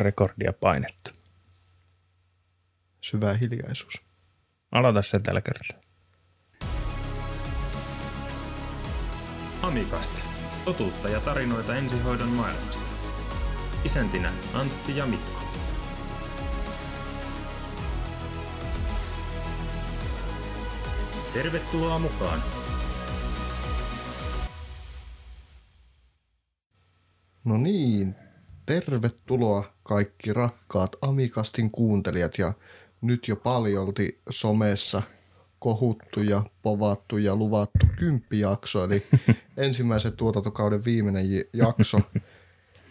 rekordia painettu. Syvä hiljaisuus. Aloita se tällä kertaa. Amikasti. Totuutta ja tarinoita ensihoidon maailmasta. Isäntinä Antti ja Mikko. Tervetuloa mukaan! No niin, tervetuloa kaikki rakkaat Amikastin kuuntelijat ja nyt jo paljolti somessa kohuttu ja povattu ja luvattu kymppijakso, eli ensimmäisen tuotantokauden viimeinen jakso.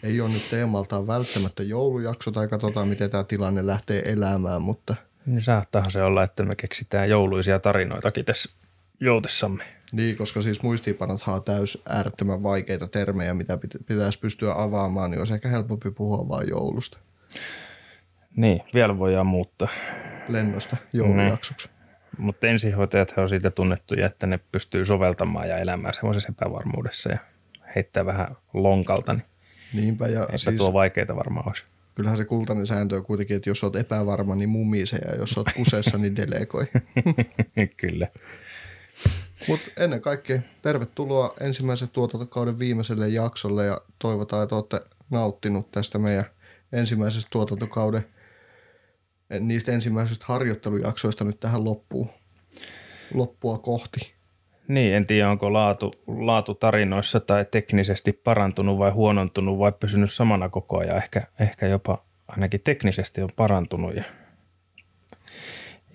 Ei ole nyt teemaltaan välttämättä joulujakso tai katsotaan miten tämä tilanne lähtee elämään, mutta – niin saattaahan se olla, että me keksitään jouluisia tarinoitakin tässä joutessamme. Niin, koska siis muistiinpanothan on täys äärettömän vaikeita termejä, mitä pitäisi pystyä avaamaan, niin olisi ehkä helpompi puhua vain joulusta. Niin, vielä voidaan muuttaa. Lennosta joulujaksoksi. Niin. Mutta ensihoitajat on siitä tunnettuja, että ne pystyy soveltamaan ja elämään semmoisessa epävarmuudessa ja heittää vähän lonkalta, niin Niinpä, ja siis, tuo vaikeita varmaan olisi kyllähän se kultainen sääntö on kuitenkin, että jos olet epävarma, niin mumise ja jos olet kuseessa, niin delegoi. Kyllä. Mutta ennen kaikkea tervetuloa ensimmäisen tuotantokauden viimeiselle jaksolle ja toivotaan, että olette nauttinut tästä meidän ensimmäisestä tuotantokauden niistä ensimmäisistä harjoittelujaksoista nyt tähän loppuun, loppua kohti. Niin, en tiedä onko laatu, laatu tarinoissa tai teknisesti parantunut vai huonontunut vai pysynyt samana koko ajan. Ehkä, ehkä jopa ainakin teknisesti on parantunut ja,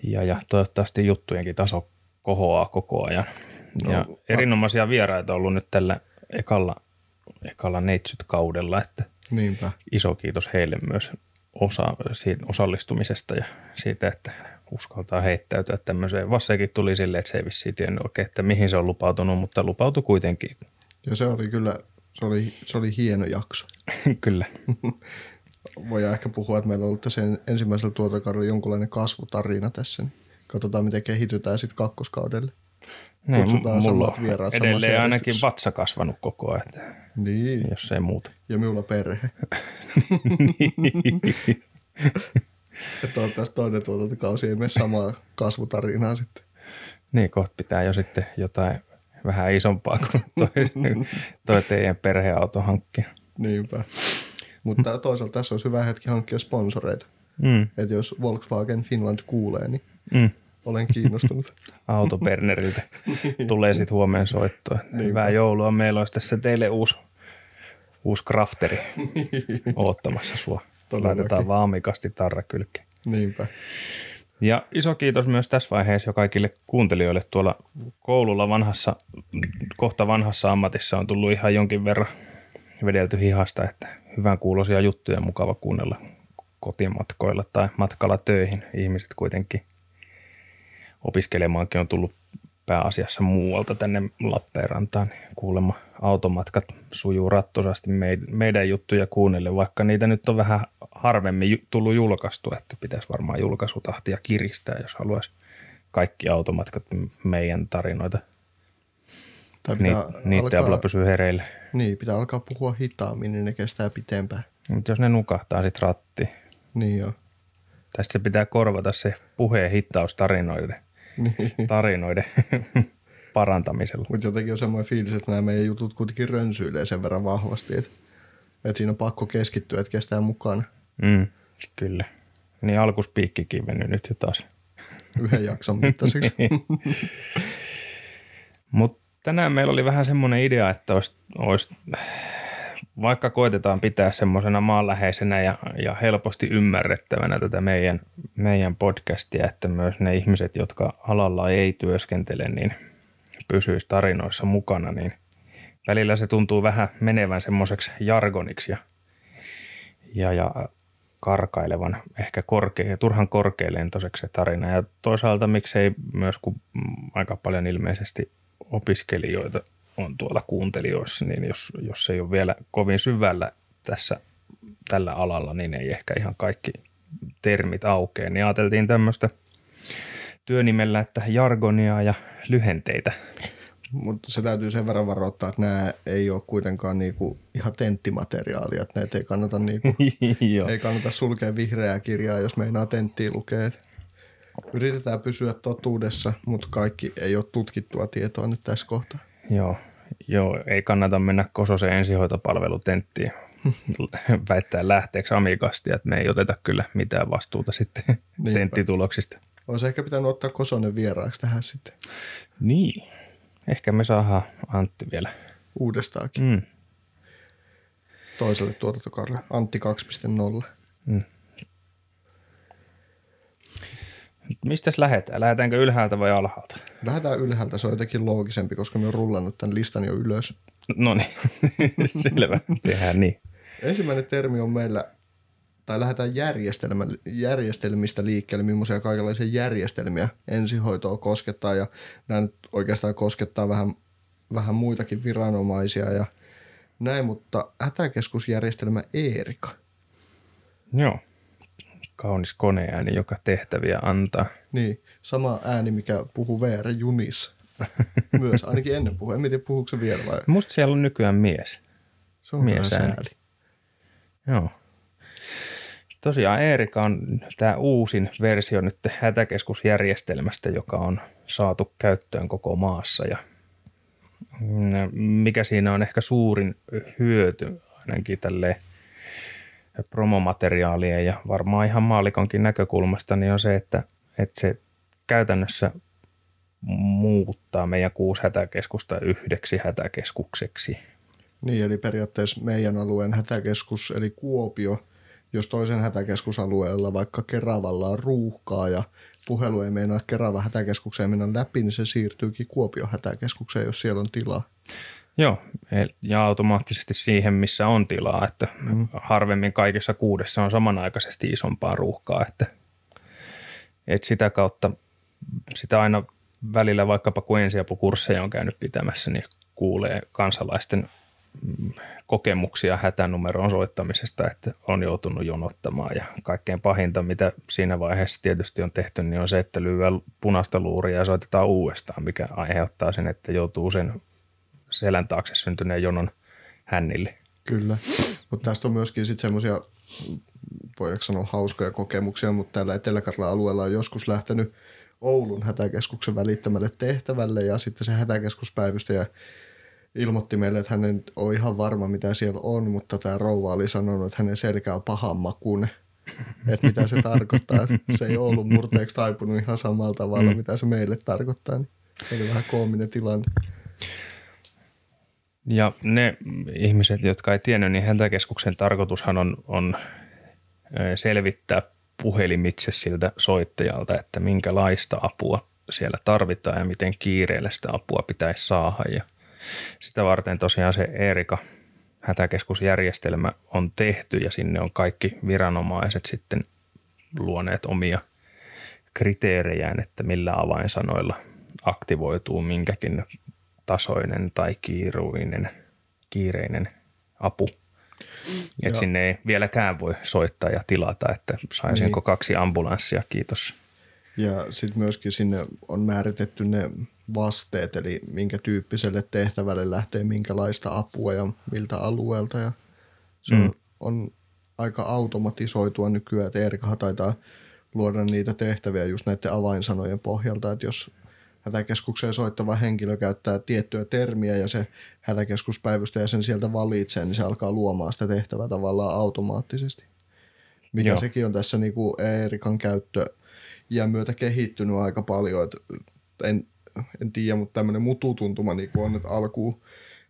ja, ja toivottavasti juttujenkin taso kohoaa koko ajan. No, ja erinomaisia vieraita on ollut nyt tällä ekalla, ekalla neitsyt-kaudella, että Niinpä. iso kiitos heille myös osa, siitä osallistumisesta ja siitä, että uskaltaa heittäytyä tämmöiseen. Vassekin tuli silleen, että se ei vissiin tiennyt oikein, että mihin se on lupautunut, mutta lupautui kuitenkin. Ja se oli kyllä, se oli, se oli hieno jakso. kyllä. Voidaan ehkä puhua, että meillä on ollut sen ensimmäisellä tuotantokaudella jonkunlainen kasvutarina tässä. Niin katsotaan, miten kehitytään sitten kakkoskaudelle. Niin, Kutsutaan mulla samat vieraat edelleen ainakin vatsa kasvanut koko ajan, niin. jos ei muuta. Ja minulla perhe. niin. Toivottavasti toinen tuotantokausi ei mene samaa kasvutarinaa sitten. Niin, kohta pitää jo sitten jotain vähän isompaa kuin toi, toi teidän perheauto hankkia. Niinpä. Mutta toisaalta tässä olisi hyvä hetki hankkia sponsoreita. Mm. Että jos Volkswagen Finland kuulee, niin mm. olen kiinnostunut. Autoperneriltä tulee sitten huomenna soittoa. Hyvää joulua. Meillä olisi tässä teille uusi, uusi krafteri oottamassa sua. Laitetaan vaan amikasti tarra kylkeen. Niinpä. Ja iso kiitos myös tässä vaiheessa jo kaikille kuuntelijoille tuolla koululla vanhassa, kohta vanhassa ammatissa on tullut ihan jonkin verran vedelty hihasta, että hyvän kuuloisia juttuja mukava kuunnella kotimatkoilla tai matkalla töihin. Ihmiset kuitenkin opiskelemaankin on tullut pääasiassa muualta tänne Lappeenrantaan. Kuulemma automatkat sujuu rattosasti meidän juttuja kuunnelle, vaikka niitä nyt on vähän harvemmin tullut julkaistua, että pitäisi varmaan julkaisutahtia kiristää, jos haluaisi kaikki automatkat meidän tarinoita. Tai Ni, niitä alkaa, pysyy hereille. Niin, pitää alkaa puhua hitaammin, niin ne kestää pitempään. Mutta jos ne nukahtaa sitten ratti. Niin joo. Tästä se pitää korvata se puheen hittaus tarinoiden niin. Tarinoiden parantamisella. Mutta jotenkin on semmoinen fiilis, että nämä meidän jutut kuitenkin rönsyilee sen verran vahvasti, että, että siinä on pakko keskittyä, että kestää mukana. Mm, kyllä. Niin alkuspiikkikin mennyt nyt jo taas. Yhden jakson mittaiseksi. Mutta tänään meillä oli vähän semmoinen idea, että olisi, olisi vaikka koitetaan pitää semmoisena maanläheisenä ja, ja helposti ymmärrettävänä tätä meidän, meidän podcastia, että myös ne ihmiset, jotka alalla ei työskentele, niin pysyisi tarinoissa mukana, niin välillä se tuntuu vähän menevän semmoiseksi jargoniksi ja, ja, ja karkailevan, ehkä korkea, turhan korkealentoiseksi se tarina. Ja toisaalta miksei myös, kun aika paljon ilmeisesti opiskelijoita on tuolla kuuntelijoissa, niin jos, jos ei ole vielä kovin syvällä tässä tällä alalla, niin ei ehkä ihan kaikki termit aukea. Niin ajateltiin tämmöistä työnimellä, että jargonia ja lyhenteitä mutta se täytyy sen verran varoittaa, että nämä ei ole kuitenkaan niinku ihan tenttimateriaalia, että näitä ei kannata, niinku, ei kannata sulkea vihreää kirjaa, jos meinaa tenttiä lukea. Et Yritetään pysyä totuudessa, mutta kaikki ei ole tutkittua tietoa nyt tässä kohtaa. Joo. Joo, ei kannata mennä Kososen ensihoitopalvelutenttiin väittää lähteeksi Amikasti, että me ei oteta kyllä mitään vastuuta sitten Niinpä. tenttituloksista. Olisi ehkä pitänyt ottaa Kosonen vieraaksi tähän sitten Niin. Ehkä me saadaan Antti vielä. uudestaankin Mm. toiselle tuotantokaudelle. Antti 2.0. Mistäs lähdetään? Lähdetäänkö ylhäältä vai alhaalta? Lähdetään ylhäältä, se on jotenkin loogisempi, koska me on rullannut tämän listan jo ylös. No niin, selvä. Tehdään niin. Ensimmäinen termi on meillä, tai lähdetään järjestelmä, järjestelmistä liikkeelle, millaisia kaikenlaisia järjestelmiä ensihoitoa koskettaa, ja nämä nyt oikeastaan koskettaa vähän, vähän muitakin viranomaisia ja näin, mutta hätäkeskusjärjestelmä Eerika. Joo. Kaunis koneääni, joka tehtäviä antaa. Niin, sama ääni, mikä puhuu VR Junissa. Myös, ainakin ennen puhuu. En tiedä, puhuuko se vielä vai? Musta siellä on nykyään mies. Se on Mies ääni. sääli. Joo. Tosiaan Eerika on tämä uusin versio nyt hätäkeskusjärjestelmästä, joka on saatu käyttöön koko maassa. Ja mm, mikä siinä on ehkä suurin hyöty ainakin tälle promomateriaalien ja varmaan ihan maalikonkin näkökulmasta, niin on se, että, että se käytännössä muuttaa meidän kuusi hätäkeskusta yhdeksi hätäkeskukseksi. Niin, eli periaatteessa meidän alueen hätäkeskus, eli Kuopio, jos toisen hätäkeskusalueella vaikka Keravalla on ruuhkaa ja puhelu ei meinaa Kerava hätäkeskukseen mennä läpi, niin se siirtyykin Kuopio hätäkeskukseen, jos siellä on tilaa. Joo, ja automaattisesti siihen, missä on tilaa, että mm. harvemmin kaikissa kuudessa on samanaikaisesti isompaa ruuhkaa, että, että sitä kautta sitä aina välillä vaikkapa kun ensiapukursseja on käynyt pitämässä, niin kuulee kansalaisten mm, kokemuksia hätänumeron soittamisesta, että on joutunut jonottamaan ja kaikkein pahinta, mitä siinä vaiheessa tietysti on tehty, niin on se, että lyödään punaista luuria ja soitetaan uudestaan, mikä aiheuttaa sen, että joutuu sen selän taakse syntyneen jonon hännille. Kyllä, mutta tästä on myöskin sitten semmoisia, voiko sanoa hauskoja kokemuksia, mutta täällä etelä alueella on joskus lähtenyt Oulun hätäkeskuksen välittämälle tehtävälle ja sitten se hätäkeskuspäivystäjä ilmoitti meille, että hän ei ole ihan varma, mitä siellä on, mutta tämä rouva oli sanonut, että hänen selkä on pahan makuinen. Että mitä se tarkoittaa. Että se ei ollut murteeksi taipunut ihan samalla tavalla, mm. mitä se meille tarkoittaa. Niin se oli vähän koominen tilanne. Ja ne ihmiset, jotka ei tiennyt, niin hätäkeskuksen tarkoitushan on, on selvittää puhelimitse siltä soittajalta, että minkälaista apua siellä tarvitaan ja miten kiireellä sitä apua pitäisi saada. Ja sitä varten tosiaan se Erika hätäkeskusjärjestelmä on tehty ja sinne on kaikki viranomaiset sitten luoneet omia kriteerejään, että millä avainsanoilla aktivoituu minkäkin tasoinen tai kiiruinen, kiireinen apu. Et Ja- sinne ei vieläkään voi soittaa ja tilata, että saisinko Niin. kaksi ambulanssia, kiitos. Ja sitten myöskin sinne on määritetty ne vasteet, eli minkä tyyppiselle tehtävälle lähtee minkälaista apua ja miltä alueelta. Ja se mm. on, on aika automatisoitua nykyään, että Erikahan taitaa luoda niitä tehtäviä just näiden avainsanojen pohjalta, että jos hätäkeskukseen soittava henkilö käyttää tiettyä termiä ja se hätäkeskuspäivystäjä sen sieltä valitsee, niin se alkaa luomaan sitä tehtävää tavallaan automaattisesti. Mikä Joo. Sekin on tässä niin kuin Eerikan käyttö iän myötä kehittynyt aika paljon. Et en, en tiedä, mutta tämmöinen mututuntuma niin on, että alkuun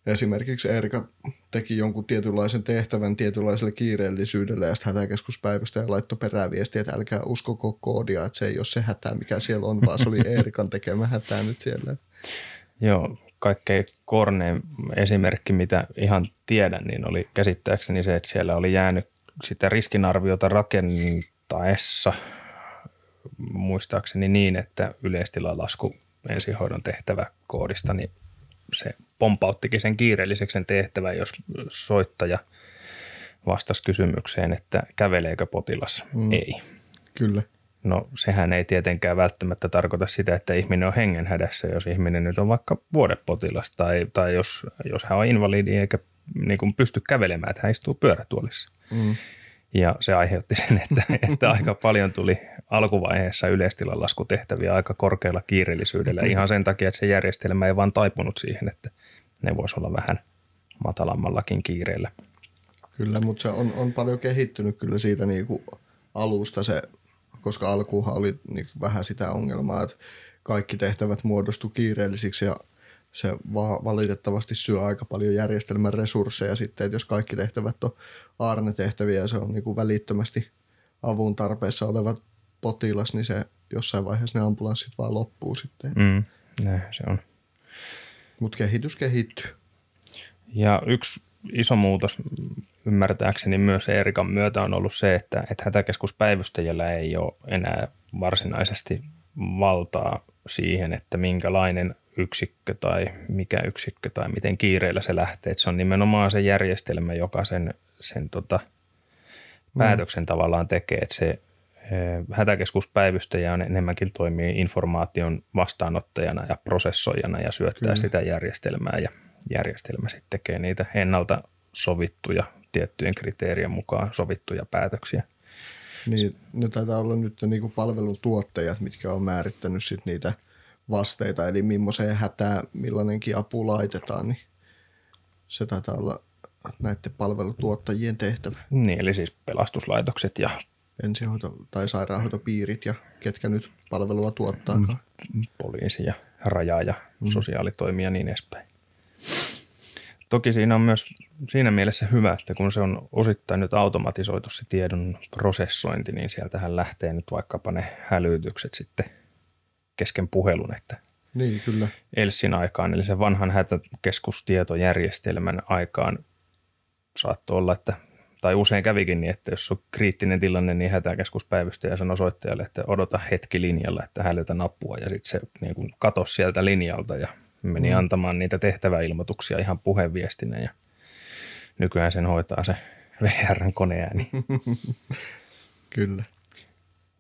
esimerkiksi Erika teki jonkun tietynlaisen tehtävän tietynlaiselle kiireellisyydelle ja sitten hätäkeskuspäivystäjä laittoi peräviestiä, että älkää uskoko koodia, että se ei ole se hätä, mikä siellä on, vaan se oli Eerikan tekemä hätää nyt siellä. Joo, kaikkein kornein esimerkki, mitä ihan tiedän, niin oli käsittääkseni se, että siellä oli jäänyt sitä riskinarviota rakentaessa muistaakseni niin, että yleistilalasku ensihoidon tehtävä koodista, niin se pompauttikin sen kiireelliseksi sen tehtävän, jos soittaja vastasi kysymykseen, että käveleekö potilas. Mm. Ei. Kyllä. No sehän ei tietenkään välttämättä tarkoita sitä, että ihminen on hengenhädässä, jos ihminen nyt on vaikka vuodepotilas tai, tai jos, jos hän on invalidi eikä niin kuin pysty kävelemään, että hän istuu pyörätuolissa. Mm. Ja se aiheutti sen, että, että aika paljon tuli alkuvaiheessa yleistilan laskutehtäviä aika korkealla kiireellisyydellä mm. ihan sen takia, että se järjestelmä ei vaan taipunut siihen, että ne voisi olla vähän matalammallakin kiireellä. Kyllä, mutta se on, on paljon kehittynyt kyllä siitä niin kuin alusta se, koska alkuuhan oli niin kuin vähän sitä ongelmaa, että kaikki tehtävät muodostu kiireellisiksi ja se va- valitettavasti syö aika paljon järjestelmän resursseja sitten, että jos kaikki tehtävät on aarnetehtäviä ja se on niin kuin välittömästi avun tarpeessa oleva potilas, niin se jossain vaiheessa ne ambulanssit vaan loppuu sitten. Mm, näin se on. Mutta kehitys kehittyy. Ja yksi iso muutos ymmärtääkseni myös Erikan myötä on ollut se, että, että hätäkeskuspäivystäjällä ei ole enää varsinaisesti valtaa siihen, että minkälainen yksikkö tai mikä yksikkö tai miten kiireellä se lähtee. Että se on nimenomaan se järjestelmä, joka sen, sen tota, päätöksen mm. tavallaan tekee. Että se hätäkeskuspäivystäjä on enemmänkin toimii informaation vastaanottajana ja prosessoijana ja syöttää Kyllä. sitä järjestelmää ja järjestelmä sitten tekee niitä ennalta sovittuja tiettyjen kriteerien mukaan sovittuja päätöksiä. Niin, ne taitaa olla nyt niin kuin palveluntuottajat, mitkä on määrittänyt sit niitä vasteita, eli millaiseen hätään millainenkin apu laitetaan, niin se taitaa olla näiden palvelutuottajien tehtävä. Niin, eli siis pelastuslaitokset ja ensihoito- tai sairaanhoitopiirit ja ketkä nyt palvelua tuottaa. Mm, poliisi ja raja ja mm. sosiaalitoimija ja niin edespäin. Toki siinä on myös siinä mielessä hyvä, että kun se on osittain nyt automatisoitu se tiedon prosessointi, niin sieltähän lähtee nyt vaikkapa ne hälytykset sitten kesken puhelun, että niin, kyllä. Elsin aikaan, eli sen vanhan hätäkeskustietojärjestelmän aikaan saattoi olla, että tai usein kävikin niin, että jos on kriittinen tilanne, niin hätäkeskuspäivystäjä sanoi soittajalle, että odota hetki linjalla, että hälytä nappua ja sitten se niin kuin katosi sieltä linjalta ja meni mm. antamaan niitä tehtäväilmoituksia ihan puheviestinä ja nykyään sen hoitaa se VRn koneääni. Kyllä.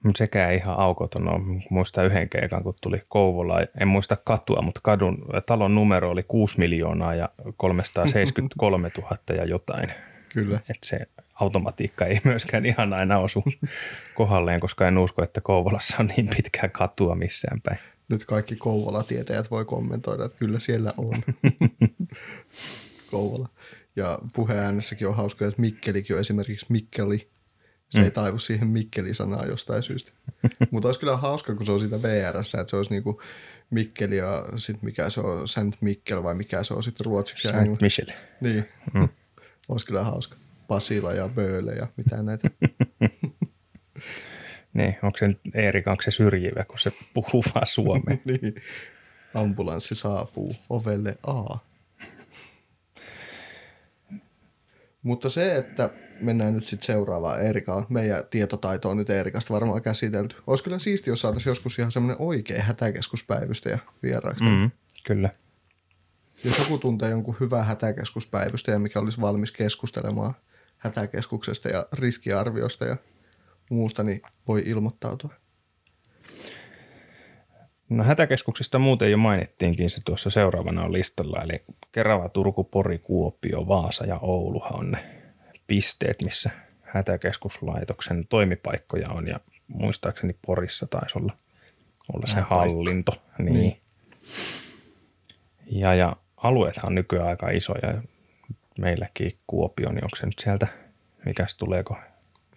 Mutta sekään ihan aukoton on. Muista yhden keikan, kun tuli Kouvola, en muista katua, mutta kadun, talon numero oli 6 miljoonaa ja 373 000 ja jotain. Kyllä. Et se automatiikka ei myöskään ihan aina osu kohdalleen, koska en usko, että Kouvolassa on niin pitkää katua missään päin. Nyt kaikki Kouvola-tietäjät voi kommentoida, että kyllä siellä on Kouvola. Ja puheäänessäkin on hauska, että Mikkelikin on esimerkiksi Mikkeli. Se mm. ei taivu siihen Mikkeli-sanaa jostain syystä. Mutta olisi kyllä hauska, kun se on siitä VRssä, että se olisi niinku Mikkeli ja sitten mikä se on, Saint Mikkel vai mikä se on sitten ruotsiksi. Saint Michel. Niin. Mm. Olisi kyllä hauska. Pasila ja Bööle ja mitä näitä. niin, onko se Eerika, onko se syrjivä, kun se puhuu vaan suomea? niin. Ambulanssi saapuu ovelle A. Mutta se, että mennään nyt sitten seuraavaan Eerikaan. Meidän tietotaito on nyt Eerikasta varmaan käsitelty. Olisi kyllä siisti, jos saataisiin joskus ihan semmoinen oikea hätäkeskuspäivystä ja vieraaksi. Mm, kyllä. Jos joku tuntee jonkun hyvää hätäkeskuspäivystäjä, mikä olisi valmis keskustelemaan hätäkeskuksesta ja riskiarviosta ja muusta, niin voi ilmoittautua. No hätäkeskuksista muuten jo mainittiinkin se tuossa seuraavana on listalla, eli Kerava, Turku, Pori, Kuopio, Vaasa ja Ouluhan on ne pisteet, missä hätäkeskuslaitoksen toimipaikkoja on ja muistaakseni Porissa taisi olla, olla se hallinto. Niin. niin. Ja, ja alueethan on nykyään aika isoja. Meilläkin Kuopio, niin onko se nyt sieltä, mikäs tuleeko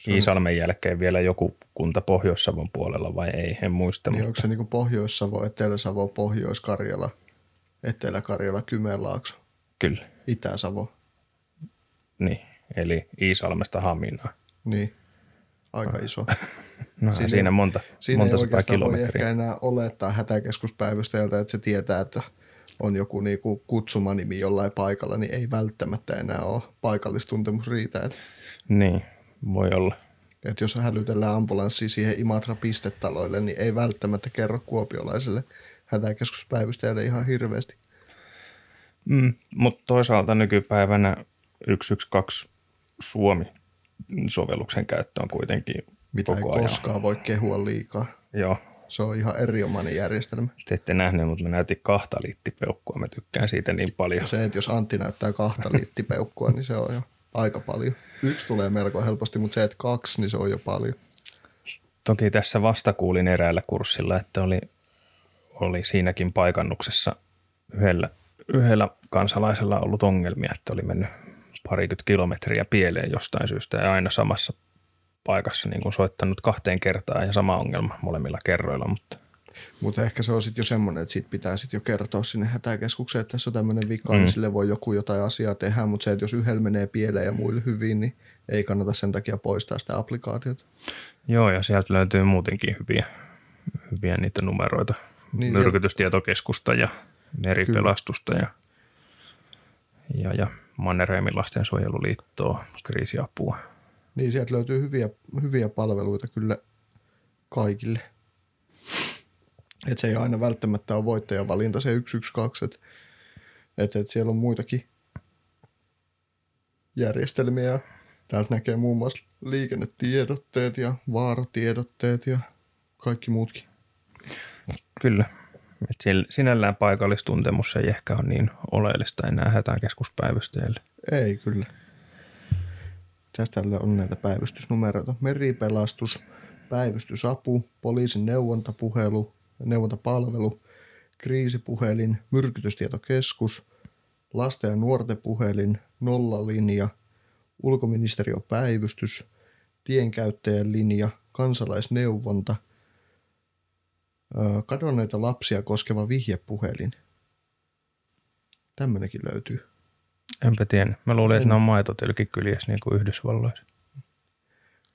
Iisalmen jälkeen vielä joku kunta Pohjois-Savon puolella vai ei, en muista. Niin mutta... onko se niin Pohjois-Savo, Etelä-Savo, Pohjois-Karjala, Etelä-Karjala, Kymenlaakso? Kyllä. Itä-Savo. Niin, eli Iisalmesta Haminaan. Niin, aika iso. no siinä, siinä monta, siinä monta sataa kilometriä. Siinä ei ehkä enää olettaa hätäkeskuspäivystäjältä, että se tietää, että – on joku niinku kutsumanimi jollain paikalla, niin ei välttämättä enää ole paikallistuntemus riitä. Et, niin, voi olla. Et jos hälytellään ambulanssi siihen Imatra-pistetaloille, niin ei välttämättä kerro kuopiolaiselle hätäkeskuspäivystäjälle ihan hirveästi. Mm, mutta toisaalta nykypäivänä 112 Suomi-sovelluksen käyttö on kuitenkin mitä Koko ei ajan. koskaan voi kehua liikaa. Joo, Se on ihan erinomainen järjestelmä. te ette nähneet, mutta mä näytin kahta liittipeukkua. Mä tykkään siitä niin paljon. Se, että jos Antti näyttää kahta liittipeukkua, niin se on jo aika paljon. Yksi tulee melko helposti, mutta se, että kaksi, niin se on jo paljon. Toki tässä vasta kuulin eräällä kurssilla, että oli, oli siinäkin paikannuksessa yhdellä, yhdellä kansalaisella ollut ongelmia, että oli mennyt parikymmentä kilometriä pieleen jostain syystä ja aina samassa paikassa niin kuin soittanut kahteen kertaan ja sama ongelma molemmilla kerroilla, mutta Mutta ehkä se on sitten jo semmoinen, että sit pitää sitten jo kertoa sinne hätäkeskukseen, että tässä on tämmöinen vika, mm. niin sille voi joku jotain asiaa tehdä, mutta se, että jos yhdellä menee pieleen ja muille hyvin, niin ei kannata sen takia poistaa sitä applikaatiota. joo ja sieltä löytyy muutenkin hyviä, hyviä niitä numeroita, Niin, niin, myrkytystietokeskusta ja meripelastusta ja, ja, ja Mannerheimin lastensuojeluliittoa, kriisiapua. Niin sieltä löytyy hyviä, hyviä palveluita kyllä kaikille. Et se ei aina välttämättä ole voittajavalinta se 112, että et, et siellä on muitakin järjestelmiä. Täältä näkee muun muassa liikennetiedotteet ja vaaratiedotteet ja kaikki muutkin. Kyllä. Et siellä sinällään paikallistuntemus ei ehkä ole niin oleellista enää hätäkeskuspäivystäjille. Ei kyllä. Tästä täällä on näitä päivystysnumeroita. Meripelastus, päivystysapu, poliisin neuvontapuhelu, neuvontapalvelu, kriisipuhelin, myrkytystietokeskus, lasten ja nuorten puhelin, nollalinja, ulkoministeriön päivystys, tienkäyttäjän linja, kansalaisneuvonta, kadonneita lapsia koskeva vihjepuhelin. Tämmönenkin löytyy. Enpä tiedä. Mä luulin, että En. ne on maitotylkikyljessä niin kuin Yhdysvalloissa.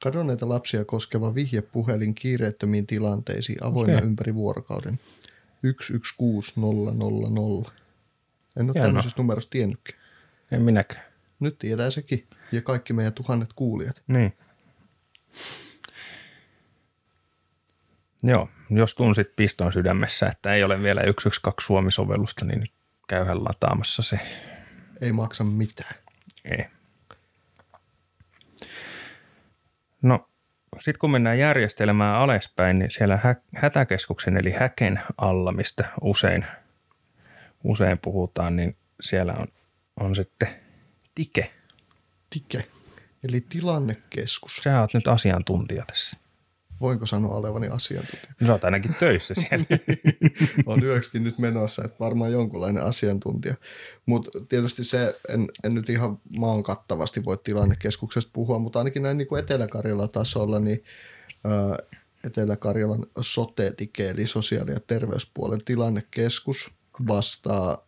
Kadonneita lapsia koskeva vihjepuhelin kiireettömiin tilanteisiin avoinna Okei. ympäri vuorokauden. 116000. En ole Hienoa. tämmöisestä numerosta tiennytkään. En minäkään. Nyt tietää sekin. Ja kaikki meidän tuhannet kuulijat. Niin. Joo, jos tunsit piston sydämessä, että ei ole vielä 112 Suomi-sovellusta, niin käyhän lataamassa se. Ei maksa mitään. Ei. No, sitten kun mennään järjestelmään alaspäin, niin siellä hä- hätäkeskuksen eli häken alla, mistä usein, usein puhutaan, niin siellä on, on sitten tike. Tike. Eli tilannekeskus. Sä oot nyt asiantuntija tässä. Voinko sanoa olevani asiantuntija? Sä oot ainakin töissä siellä. on yöksikin nyt menossa, että varmaan jonkunlainen asiantuntija. Mutta tietysti se, en, en nyt ihan maan kattavasti voi tilannekeskuksesta puhua, mutta ainakin näin niin kuin Etelä-Karjalan tasolla, niin ää, Etelä-Karjalan sote-tike, eli sosiaali- ja terveyspuolen tilannekeskus vastaa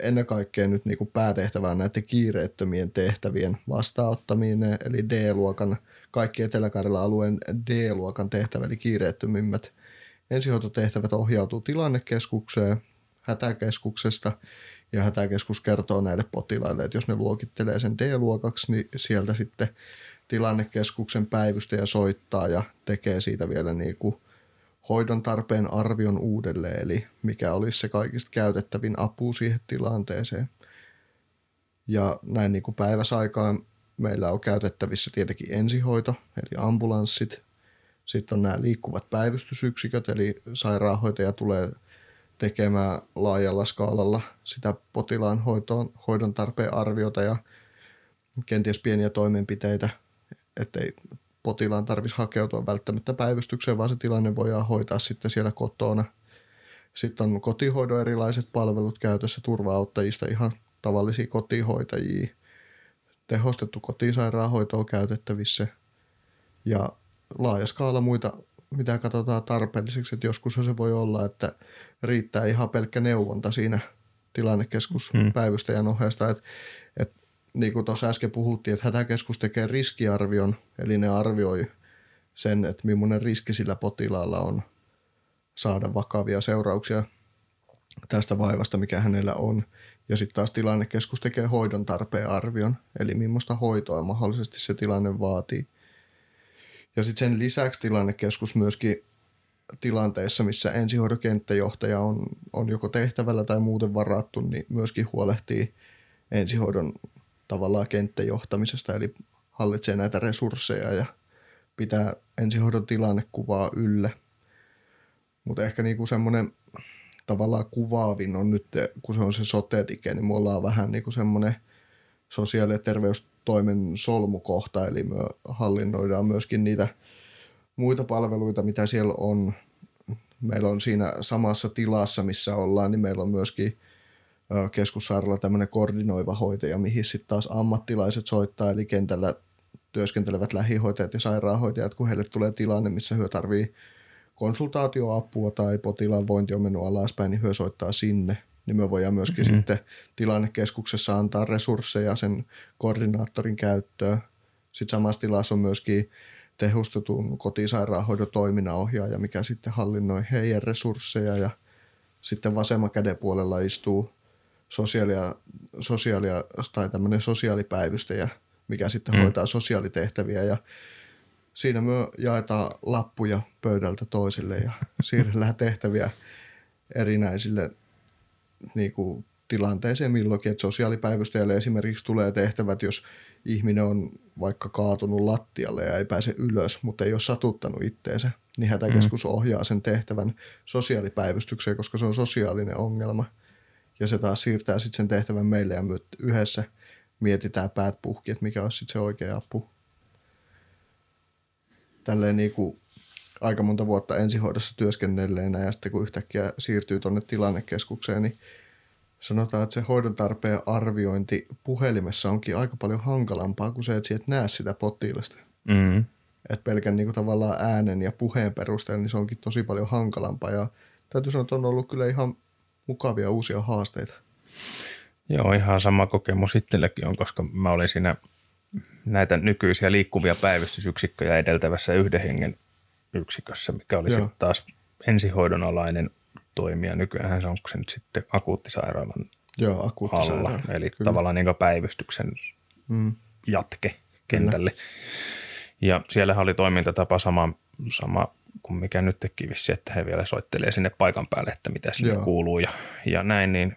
ennen kaikkea nyt niin kuin päätehtävää näiden kiireettömien tehtävien vastaanottaminen, eli D-luokan, kaikki Etelä-Karjalan alueen D-luokan tehtävä, eli kiireettömimmät ensihoitotehtävät ohjautuu tilannekeskukseen hätäkeskuksesta ja hätäkeskus kertoo näille potilaille, että jos ne luokittelee sen D-luokaksi, niin sieltä sitten tilannekeskuksen päivystäjä soittaa ja tekee siitä vielä niin kuin hoidon tarpeen arvion uudelleen, eli mikä olisi se kaikista käytettävin apu siihen tilanteeseen. Ja näin niin kuin päiväsaikaan meillä on käytettävissä tietenkin ensihoito, eli ambulanssit, sitten on nämä liikkuvat päivystysyksiköt, eli sairaanhoitaja tulee tekemään laajalla skaalalla sitä potilaan hoitoon, hoidon tarpeen arviota ja kenties pieniä toimenpiteitä, ettei potilaan tarvitsisi hakeutua välttämättä päivystykseen, vaan se tilanne voidaan hoitaa sitten siellä kotona. Sitten on kotihoidon erilaiset palvelut käytössä turvaauttajista ihan tavallisia kotihoitajia. Tehostettu kotisairaanhoito on käytettävissä ja laaja skaala muita, mitä katsotaan tarpeelliseksi. Että joskus se voi olla, että riittää ihan pelkkä neuvonta siinä tilannekeskuspäivystäjän ohjeesta. Että, niin kuin tuossa äsken puhuttiin, että hätäkeskus tekee riskiarvion, eli ne arvioi sen, että millainen riski sillä potilaalla on saada vakavia seurauksia tästä vaivasta, mikä hänellä on. Ja sitten taas tilannekeskus tekee hoidon tarpeen arvion, eli millaista hoitoa mahdollisesti se tilanne vaatii. Ja sitten sen lisäksi tilannekeskus myöskin tilanteessa, missä ensihoidon kenttäjohtaja on, on joko tehtävällä tai muuten varattu, niin myöskin huolehtii ensihoidon tavallaan kenttäjohtamisesta, eli hallitsee näitä resursseja ja pitää ensihoidon tilannekuvaa yllä. Mutta ehkä niinku semmoinen tavallaan kuvaavin on nyt, kun se on se sote-tike, niin me ollaan vähän niinku semmoinen sosiaali- ja terveystoimen solmukohta, eli me hallinnoidaan myöskin niitä muita palveluita, mitä siellä on. Meillä on siinä samassa tilassa, missä ollaan, niin meillä on myöskin keskussairaala tämmöinen koordinoiva hoitaja, mihin sitten taas ammattilaiset soittaa, eli kentällä työskentelevät lähihoitajat ja sairaanhoitajat, kun heille tulee tilanne, missä he tarvii konsultaatioapua tai potilaan vointi on mennyt alaspäin, niin he soittaa sinne. Niin me voidaan myöskin mm-hmm. sitten tilannekeskuksessa antaa resursseja sen koordinaattorin käyttöön. Sitten samassa tilassa on myöskin tehostetun kotisairaanhoidon toiminnanohjaaja, mikä sitten hallinnoi heidän resursseja ja sitten vasemman käden puolella istuu sosiaalia, sosiaalia tai tämmöinen sosiaalipäivystäjä, mikä sitten mm. hoitaa sosiaalitehtäviä ja siinä me jaetaan lappuja pöydältä toisille ja siirrellään tehtäviä erinäisille niin kuin, tilanteeseen milloinkin, että sosiaalipäivystäjälle esimerkiksi tulee tehtävät, jos ihminen on vaikka kaatunut lattialle ja ei pääse ylös, mutta ei ole satuttanut itteensä, niin hätäkeskus mm. ohjaa sen tehtävän sosiaalipäivystykseen, koska se on sosiaalinen ongelma. Ja se taas siirtää sitten sen tehtävän meille ja me yhdessä mietitään päät puhki, että mikä olisi sitten se oikea apu. Tälleen niin kuin aika monta vuotta ensihoidossa työskennelleenä ja sitten kun yhtäkkiä siirtyy tuonne tilannekeskukseen, niin sanotaan, että se hoidon tarpeen arviointi puhelimessa onkin aika paljon hankalampaa kuin se, että et näe sitä potilasta. Mm. Että pelkän niin kuin, tavallaan äänen ja puheen perusteella, niin se onkin tosi paljon hankalampaa. Ja täytyy sanoa, että on ollut kyllä ihan mukavia uusia haasteita. Joo, ihan sama kokemus itselläkin on, koska mä olin siinä näitä nykyisiä liikkuvia päivystysyksikköjä edeltävässä yhden hengen yksikössä, mikä oli sitten taas ensihoidon alainen toimija. Nykyään se onko se nyt sitten akuuttisairaalan Joo, akuuttisairaala. alla, eli Kyllä. tavallaan niin päivystyksen mm. jatke kentälle. Kyllä. Ja siellä oli toimintatapa sama, sama kuin mikä nyt teki vissi, että he vielä soittelee sinne paikan päälle, että mitä sinne Joo. kuuluu ja, ja näin, niin,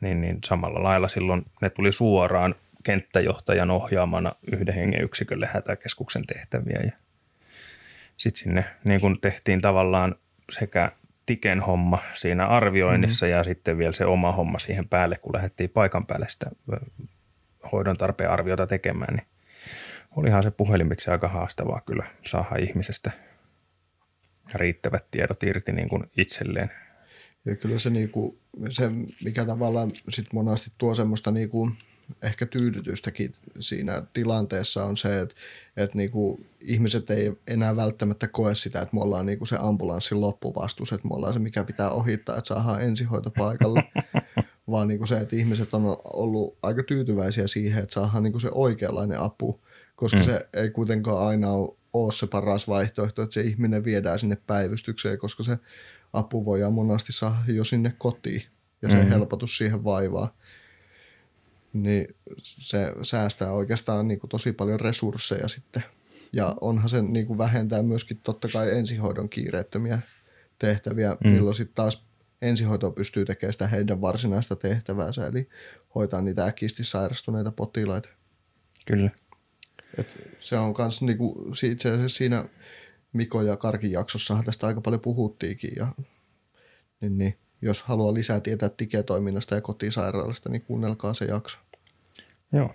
niin, niin samalla lailla silloin ne tuli suoraan kenttäjohtajan ohjaamana yhden hengen yksikölle hätäkeskuksen tehtäviä ja sitten sinne niin kun tehtiin tavallaan sekä Tiken homma siinä arvioinnissa mm-hmm. ja sitten vielä se oma homma siihen päälle, kun lähdettiin paikan päälle sitä hoidon tarpeen arviota tekemään, niin olihan se puhelimitse aika haastavaa kyllä saada ihmisestä riittävät tiedot irti niin kuin itselleen. Ja kyllä se, niin kuin, se mikä tavallaan sit monasti tuo semmoista niin kuin ehkä tyydytystäkin siinä tilanteessa on se, että, että niin kuin ihmiset ei enää välttämättä koe sitä, että me ollaan niin kuin se ambulanssin loppuvastus, että me ollaan se, mikä pitää ohittaa, että saadaan ensihoito paikalle, vaan niin kuin se, että ihmiset on ollut aika tyytyväisiä siihen, että saadaan niin kuin se oikeanlainen apu, koska mm. se ei kuitenkaan aina ole, ole se paras vaihtoehto, että se ihminen viedään sinne päivystykseen, koska se apu voidaan monasti saada jo sinne kotiin ja se mm. helpotus siihen vaivaa niin se säästää oikeastaan niin kuin tosi paljon resursseja sitten. Ja onhan se niin kuin vähentää myöskin totta kai ensihoidon kiireettömiä tehtäviä, mm. milloin sitten taas ensihoito pystyy tekemään sitä heidän varsinaista tehtäväänsä, eli hoitaa niitä äkisti sairastuneita potilaita. Kyllä. Et se on myös niinku, itse asiassa siinä Miko ja Karkin jaksossahan tästä aika paljon puhuttiinkin. Ja, niin, niin, jos haluaa lisää tietää tiketoiminnasta ja kotisairaalasta, niin kuunnelkaa se jakso. Joo.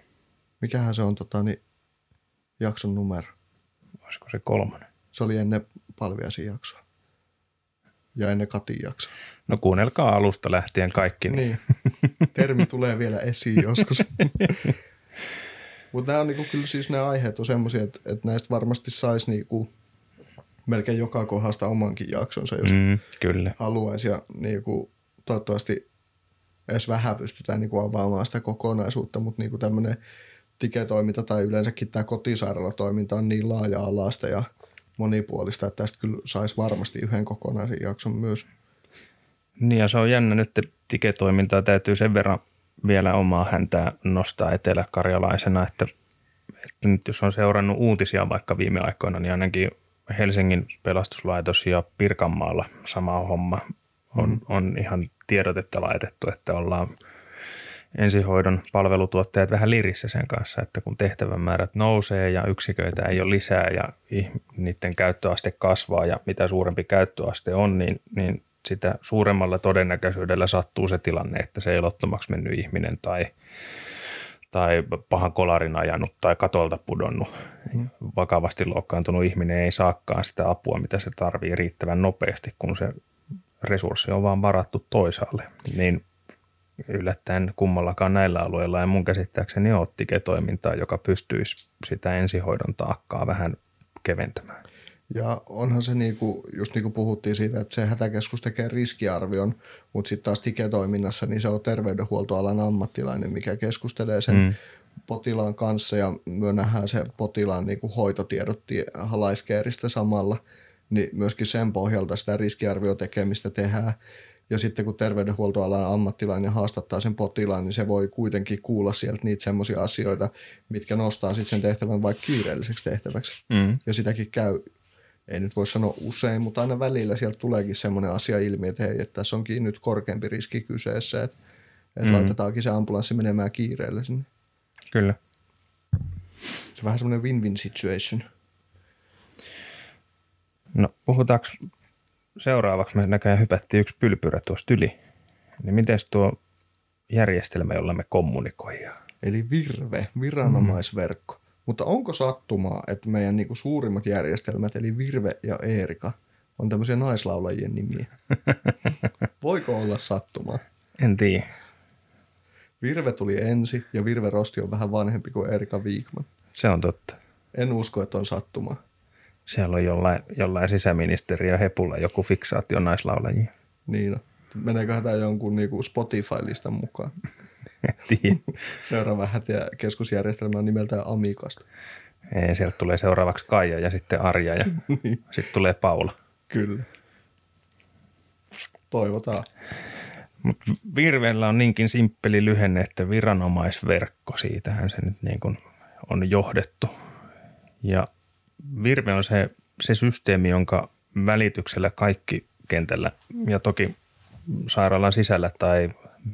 Mikähän se on tota, niin, jakson numero? Olisiko se kolmonen? Se oli ennen palviasin jaksoa. Ja ennen Katin jaksoa. No kuunnelkaa alusta lähtien kaikki. Niin. niin. Termi tulee vielä esiin joskus. Mutta nämä on niinku, kyllä siis nämä aiheet on semmoisia, että, että näistä varmasti saisi niinku, melkein joka kohdasta omankin jaksonsa, jos mm, kyllä. haluaisi. Ja niinku, toivottavasti edes vähän pystytään niin kuin avaamaan sitä kokonaisuutta, mutta niin kuin tämmöinen tiketoiminta tai yleensäkin tämä kotisairaalatoiminta on niin laaja-alaista ja monipuolista, että tästä kyllä saisi varmasti yhden kokonaisen jakson myös. Niin ja se on jännä nyt, että tiketoimintaa täytyy sen verran vielä omaa häntää nostaa eteläkarjalaisena, että, että nyt jos on seurannut uutisia vaikka viime aikoina, niin ainakin Helsingin pelastuslaitos ja Pirkanmaalla sama homma on, mm. on ihan tiedotetta laitettu, että ollaan ensihoidon palvelutuottajat vähän lirissä sen kanssa, että kun tehtävän nousee ja yksiköitä ei ole lisää ja niiden käyttöaste kasvaa ja mitä suurempi käyttöaste on, niin, niin sitä suuremmalla todennäköisyydellä sattuu se tilanne, että se elottomaksi mennyt ihminen tai, tai pahan kolarin ajanut tai katolta pudonnut vakavasti loukkaantunut ihminen ei saakaan sitä apua, mitä se tarvii riittävän nopeasti, kun se resurssi on vaan varattu toisaalle. Niin yllättäen kummallakaan näillä alueilla ja mun käsittääkseni ole toimintaa, joka pystyisi sitä ensihoidon taakkaa vähän keventämään. Ja onhan se, niinku, just niin kuin puhuttiin siitä, että se hätäkeskus tekee riskiarvion, mutta sitten taas tiketoiminnassa niin se on terveydenhuoltoalan ammattilainen, mikä keskustelee sen mm. potilaan kanssa ja me nähdään se potilaan niin kuin hoitotiedot halaiskeeristä samalla, niin myöskin sen pohjalta sitä riskiarviotekemistä tehdään. Ja sitten kun terveydenhuoltoalan ammattilainen haastattaa sen potilaan, niin se voi kuitenkin kuulla sieltä niitä semmoisia asioita, mitkä nostaa sitten sen tehtävän vaikka kiireelliseksi tehtäväksi. Mm. Ja sitäkin käy, ei nyt voi sanoa usein, mutta aina välillä sieltä tuleekin semmoinen asia ilmi, että hei, että tässä onkin nyt korkeampi riski kyseessä, että, että mm. laitetaankin se ambulanssi menemään kiireelle sinne. Kyllä. Se on vähän semmoinen win-win situation. No puhutaanko seuraavaksi me näköjään hypättiin yksi pylpyrä tuosta yli. Niin miten tuo järjestelmä, jolla me kommunikoidaan? Eli Virve, viranomaisverkko. Mutta onko sattumaa, että meidän niinku suurimmat järjestelmät, eli Virve ja Eerika, on tämmöisiä naislaulajien nimiä? Voiko olla sattumaa? En tiedä. Virve tuli ensi ja Virve Rosti on vähän vanhempi kuin Erika Viikman. Se on totta. En usko, että on sattumaa. Siellä on jollain, jollain sisäministeriö hepulla joku fiksaatio naislaulajia. Niin no. Meneekö tämä jonkun niinku Spotify-listan mukaan? Seuraava hätiä keskusjärjestelmä on nimeltään Amikasta. Ei, sieltä tulee seuraavaksi Kaija ja sitten Arja ja niin. sitten tulee Paula. Kyllä. Toivotaan. Mutta Virveellä on niinkin simppeli lyhenne, että viranomaisverkko, siitähän se nyt niin kuin on johdettu. Ja Virve on se, se systeemi, jonka välityksellä kaikki kentällä ja toki sairaalan sisällä tai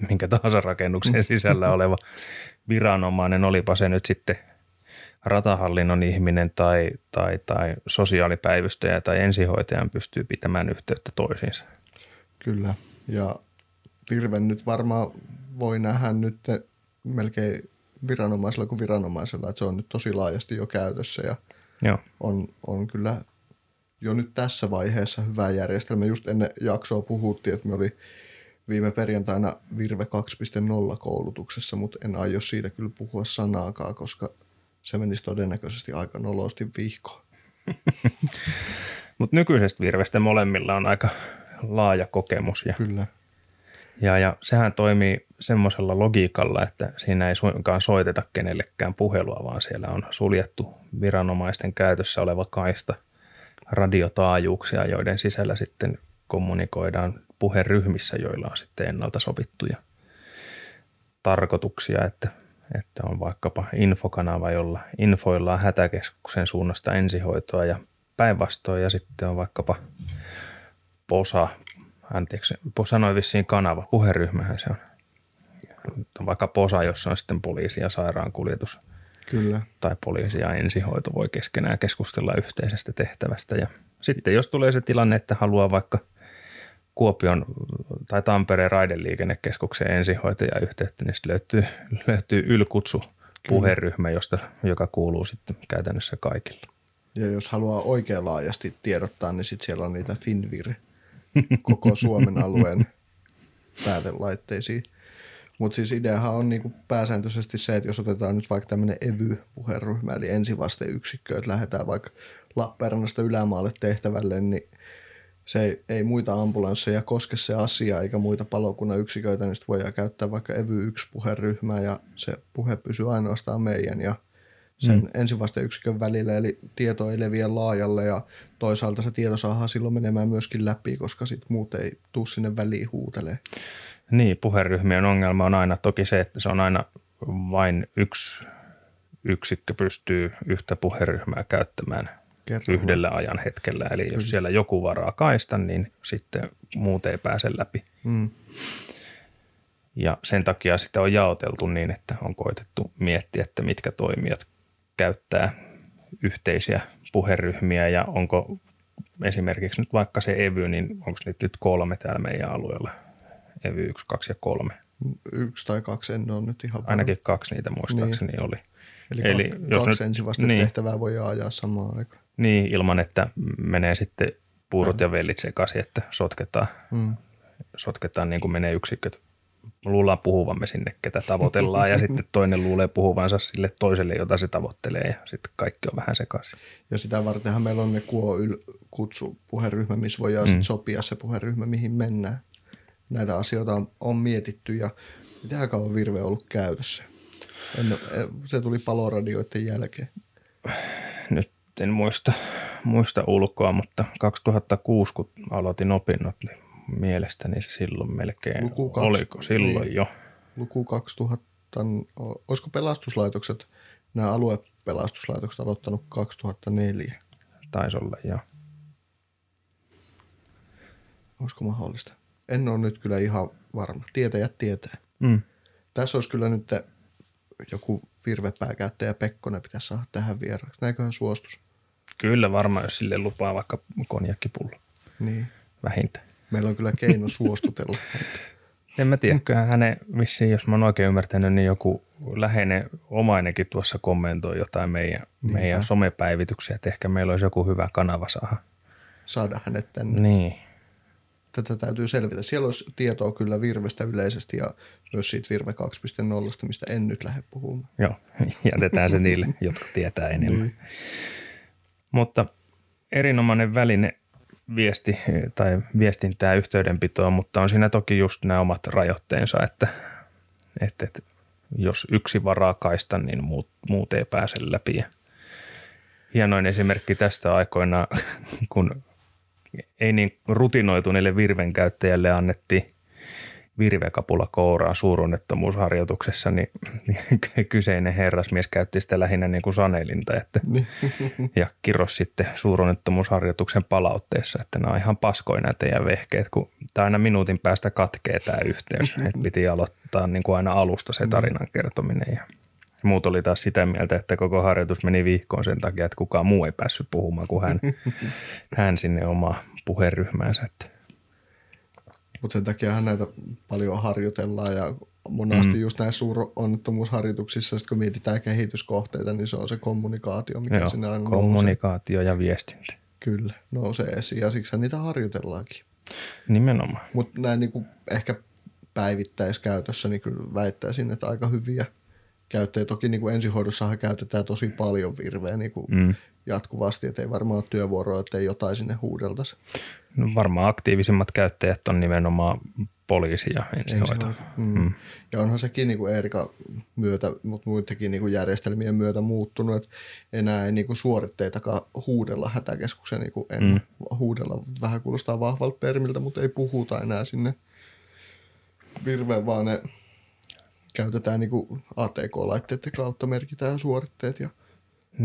minkä tahansa rakennuksen sisällä oleva viranomainen, olipa se nyt sitten ratahallinnon ihminen tai, tai, tai sosiaalipäivystäjä tai ensihoitajan pystyy pitämään yhteyttä toisiinsa. Kyllä, ja Virven nyt varmaan voi nähdä nyt melkein viranomaisella kuin viranomaisella, että se on nyt tosi laajasti jo käytössä ja Joo. On, on kyllä jo nyt tässä vaiheessa hyvä järjestelmä. Just ennen jaksoa puhuttiin, että me oli viime perjantaina Virve 2.0 koulutuksessa, mutta en aio siitä kyllä puhua sanaakaan, koska se menisi todennäköisesti aika nolosti vihkoon. mutta nykyisestä Virvestä molemmilla on aika laaja kokemus. Ja, kyllä. Ja, ja sehän toimii semmoisella logiikalla, että siinä ei suinkaan soiteta kenellekään puhelua, vaan siellä on suljettu viranomaisten käytössä oleva kaista radiotaajuuksia, joiden sisällä sitten kommunikoidaan puheryhmissä, joilla on sitten ennalta sovittuja tarkoituksia, että, että on vaikkapa infokanava, jolla infoillaan hätäkeskuksen suunnasta ensihoitoa ja päinvastoin, ja sitten on vaikkapa POSA, anteeksi, sanoi vissiin kanava, puheryhmähän se on, vaikka POSA, jossa on sitten poliisi ja sairaankuljetus. Kyllä. Tai poliisi ja ensihoito voi keskenään keskustella yhteisestä tehtävästä. Ja sitten jos tulee se tilanne, että haluaa vaikka Kuopion tai Tampereen raideliikennekeskuksen ensihoitaja yhteyttä, niin sitten löytyy, löytyy ylkutsu puheryhmä, josta, joka kuuluu sitten käytännössä kaikille. Ja jos haluaa oikein laajasti tiedottaa, niin sitten siellä on niitä Finvir koko Suomen alueen päätelaitteisiin. Mutta siis ideahan on niinku pääsääntöisesti se, että jos otetaan nyt vaikka tämmöinen EVY-puheryhmä, eli ensivasteyksikkö, että lähdetään vaikka Lappeenrannasta ylämaalle tehtävälle, niin se ei, ei muita ambulansseja koske se asia eikä muita palokunnan yksiköitä, niin voidaan käyttää vaikka EVY-1-puheryhmää ja se puhe pysyy ainoastaan meidän ja sen mm. ensivasteyksikön välillä, eli tieto ei leviä laajalle ja toisaalta se tieto saadaan silloin menemään myöskin läpi, koska sitten muut ei tuu sinne väliin huutelee. Niin, puheryhmien ongelma on aina toki se, että se on aina vain yksi yksikkö pystyy yhtä puheryhmää käyttämään Kerralla. yhdellä ajan hetkellä. Eli jos siellä joku varaa kaista, niin sitten muut ei pääse läpi. Mm. Ja sen takia sitä on jaoteltu niin, että on koitettu miettiä, että mitkä toimijat käyttää yhteisiä puheryhmiä ja onko esimerkiksi nyt vaikka se EVY, niin onko nyt nyt kolme täällä meidän alueella? EVY 1, 2 ja 3. Yksi tai kaksi, en ole nyt ihan varma. Ainakin kaksi niitä muistaakseni niin. oli. Eli, Eli Eli jos kaksi nyt- ensivasta niin. tehtävää voi ajaa samaan aikaan. Niin, ilman että menee sitten puurot ja vellit sekaisin, että sotketaan, Mm. sotketaan niin kuin menee yksiköt. Luullaan puhuvamme sinne, ketä tavoitellaan ja sitten toinen luulee puhuvansa sille toiselle, jota se tavoittelee ja sitten kaikki on vähän sekaisin. Ja sitä vartenhan meillä on ne KOYL-kutsupuheryhmä, missä voidaan mm. sit sopia se puheryhmä, mihin mennään. Näitä asioita on, on mietitty ja mitä kauan Virve on ollut käytössä. En, se tuli paloradioiden jälkeen. Nyt en muista, muista ulkoa, mutta 2006 kun aloitin opinnot, niin mielestäni se silloin melkein, Luku kaksi- oliko silloin niin. jo? Luku 2000, o- olisiko pelastuslaitokset, nämä aluepelastuslaitokset aloittanut 2004? Taisi olla jo. Olisiko mahdollista? En ole nyt kyllä ihan varma. Tietäjät tietää. Mm. Tässä olisi kyllä nyt joku virvepääkäyttäjä Pekkonen pitäisi saada tähän vieraaksi. Näinköhän suostus? Kyllä varmaan, jos sille lupaa vaikka konjakkipullo Niin. vähintään. Meillä on kyllä keino suostutella. En mä tiedä, kyllähän hänen vissiin, jos mä oon oikein ymmärtänyt, niin joku läheinen omainenkin tuossa kommentoi jotain meidän, meidän somepäivityksiä, että ehkä meillä olisi joku hyvä kanava saada. Saada hänet tänne. Niin, Tätä täytyy selvitä. Siellä olisi tietoa kyllä Virvestä yleisesti ja myös siitä Virve 2.0, mistä en nyt lähde puhumaan. joo, jätetään se niille, jotka tietää enemmän. Niin. Mutta erinomainen väline viesti tai viestintää yhteydenpitoa, mutta on siinä toki just nämä omat rajoitteensa, että, että, että jos yksi varaa kaista, niin muut, muut ei pääse läpi. Hienoin esimerkki tästä aikoina, kun ei niin rutinoituneille virven käyttäjälle annettiin virvekapula kouraan suuronnettomuusharjoituksessa, niin, niin kyseinen herrasmies käytti sitä lähinnä niin kuin sanelinta, että Niin. ja kirros sitten suuronnettomuusharjoituksen palautteessa, että nämä on ihan paskoja nämä teidän vehkeet, kun tämä aina minuutin päästä katkee tämä yhteys, että piti aloittaa niin kuin aina alusta se tarinan kertominen ja muut oli taas sitä mieltä, että koko harjoitus meni vihkoon sen takia, että kukaan muu ei päässyt puhumaan kuin hän, hän sinne omaa puheryhmäänsä. Että Mutta sen takiahan näitä paljon harjoitellaan ja monasti mm. just näissä suuronnettomuusharjoituksissa, kun mietitään kehityskohteita, niin se on se kommunikaatio, mikä joo, sinne aina nousee. kommunikaatio ja viestintä. Kyllä, nousee esiin ja siksi niitä harjoitellaankin. Nimenomaan. Mutta näin niin ehkä päivittäiskäytössä, niin kyllä väittäisin, että aika hyviä käyttäjiä. Toki niin kuin ensihoidossahan käytetään tosi paljon virveä niin kuin mm. jatkuvasti, että ei varmaan ole työvuoroa, että ei jotain sinne huudeltaisi. No varmaan aktiivisimmat käyttäjät on nimenomaan poliisi ja ensihoito. Ensihoito. Mm. Mm. Ja onhan sekin niin kuin Erika myötä, mutta muidenkin niin kuin järjestelmien myötä muuttunut, että enää ei niin kuin suoritteitakaan huudella hätäkeskuksen niin kuin ennen. Mm. Huudella vähän kuulostaa vahvalta termiltä, mutta ei puhuta enää sinne virveen, vaan ne käytetään niin ATK-laitteiden kautta, merkitään suoritteet ja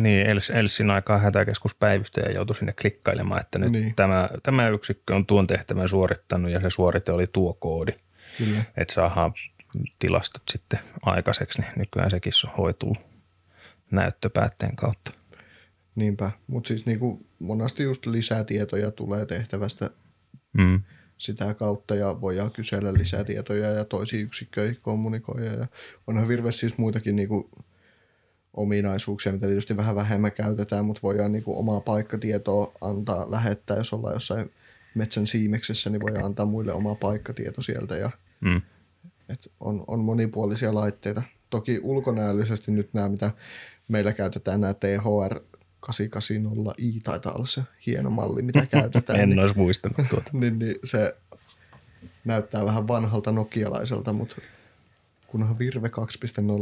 Niin, Els, Elsin aikaa hätäkeskuspäivystäjä joutui sinne klikkailemaan, että nyt Niin. tämä, tämä yksikkö on tuon tehtävän suorittanut ja se suorite oli tuo koodi. kyllä. Että saadaan tilastot sitten aikaiseksi, niin nykyään sekin hoituu näyttöpäätteen kautta. Niinpä, mutta siis niin kuin monasti just lisää tietoja tulee tehtävästä Mm. Sitä kautta ja voidaan kysellä lisää tietoja ja toisiin yksikköihin kommunikoida. Ja onhan virves siis muitakin niin kuin ominaisuuksia, mitä tietysti vähän vähemmän käytetään, mutta voidaan niin kuin omaa paikkatietoa antaa, lähettää, jos ollaan jossain metsän siimeksessä, niin voidaan antaa muille omaa paikkatieto sieltä ja Mm. et on, on monipuolisia laitteita. Toki ulkonäöllisesti nyt nämä, mitä meillä käytetään, nämä THR 880i taitaa olla se hieno malli, mitä käytetään. En niin, olisi muistanut tuota. niin, niin se näyttää vähän vanhalta nokialaiselta, mutta kunhan Virve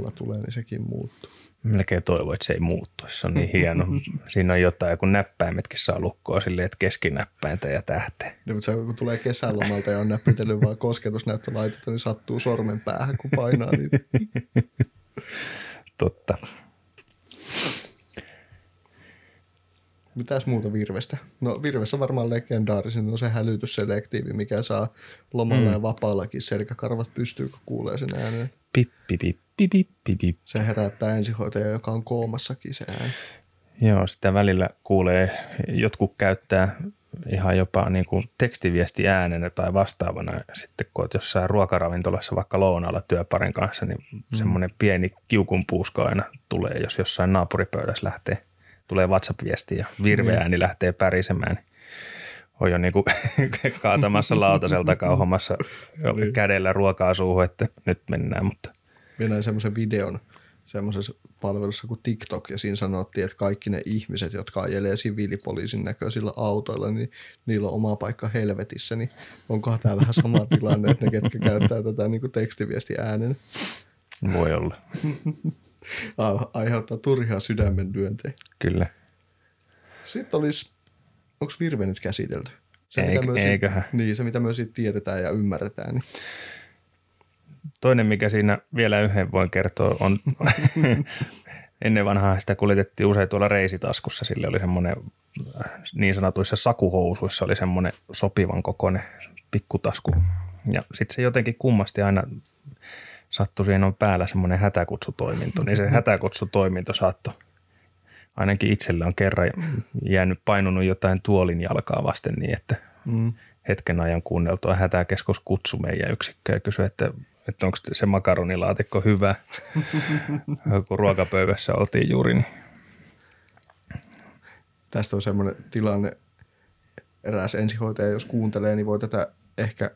2.0 tulee, niin sekin muuttuu. Melkein toivon, että se ei muuttuisi. Se on niin hieno. Siinä on jotain, kun näppäimetkin saa lukkoa silleen, että keskinäppäintä ja tähteä. Niin, mutta se, kun tulee kesälomalta ja on näppitellyt vaan kosketusnäyttölaitetta, niin sattuu sormen päähän, kun painaa niitä. Totta. Mitäs muuta Virvestä? No Virvessä on varmaan legendaarisin on se hälytysselektiivi, mikä saa lomalla mm. ja vapaallakin selkäkarvat pystyy, kun kuulee sen äänen. Pippi, pippi, pippi, pippi. Se herättää ensihoitaja, joka on koomassakin se ääni. Joo, sitä välillä kuulee, jotkut käyttää ihan jopa niin kuin tekstiviesti äänenä tai vastaavana. Sitten kun olet jossain ruokaravintolassa vaikka lounaalla työparin kanssa, niin mm. semmoinen pieni kiukunpuuska aina tulee, jos jossain naapuripöydässä lähtee, tulee WhatsApp-viesti ja virveääni mm. lähtee pärisemään. On jo niin kuin kaatamassa lautaselta kauhomassa niin. kädellä ruokaa suuhun, että nyt mennään. Mutta. Minä semmoisen videon semmoisessa palvelussa kuin TikTok, ja siinä sanottiin, että kaikki ne ihmiset, jotka ajelee siviilipoliisin näköisillä autoilla, niin niillä on oma paikka helvetissä, niin onkohan tämä vähän sama tilanne, että ne, ketkä käyttää tätä niin kuin tekstiviesti äänen. Voi olla. Aiheuttaa turhaa sydämen lyöntejä. Kyllä. Sitten olisi, onko virve nyt käsitelty? Se, Eik, mitä eiköhän. Siitä, niin, se mitä myös siitä tiedetään ja ymmärretään. Niin Toinen, mikä siinä vielä yhden voin kertoa, on ennen vanhaa sitä kuljetettiin usein tuolla reisitaskussa. Sille oli semmoinen niin sanotuissa sakuhousuissa oli semmoinen sopivan kokoinen pikkutasku. Ja sitten se jotenkin kummasti aina sattui siihen on päällä semmoinen hätäkutsutoiminto, niin se hätäkutsutoiminto saattoi ainakin itsellä on kerran jäänyt painunut jotain tuolin jalkaa vasten niin, että mm. hetken ajan kuunneltua hätäkeskus kutsu meidän yksikköä ja kysyi, että että onko se makaronilaatikko hyvä, kun ruokapöydässä oltiin juuri. Niin. Tästä on semmoinen tilanne, eräs ensihoitaja, jos kuuntelee, niin voi tätä ehkä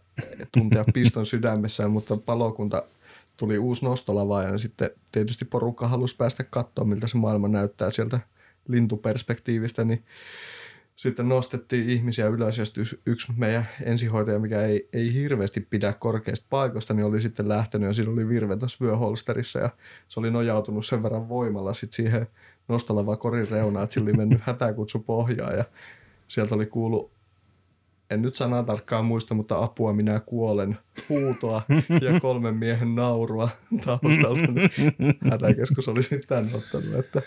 tuntea piston sydämessään, mutta palokunta tuli uusi nostolava ja sitten tietysti porukka halusi päästä katsomaan, miltä se maailma näyttää sieltä lintuperspektiivistä, niin sitten nostettiin ihmisiä ylös ja yksi meidän ensihoitaja, mikä ei, ei hirveästi pidä korkeasta paikoista, niin oli sitten lähtenyt ja siinä oli virve tuossa vyöholsterissa ja se oli nojautunut sen verran voimalla sitten siihen nostalava korin reunaan, että sillä oli mennyt hätäkutsu pohjaan ja sieltä oli kuullut en nyt sanaa tarkkaan muista, mutta apua minä kuolen, huutoa ja kolmen miehen naurua taustalta. Hätäkeskus oli sitten ottanut, että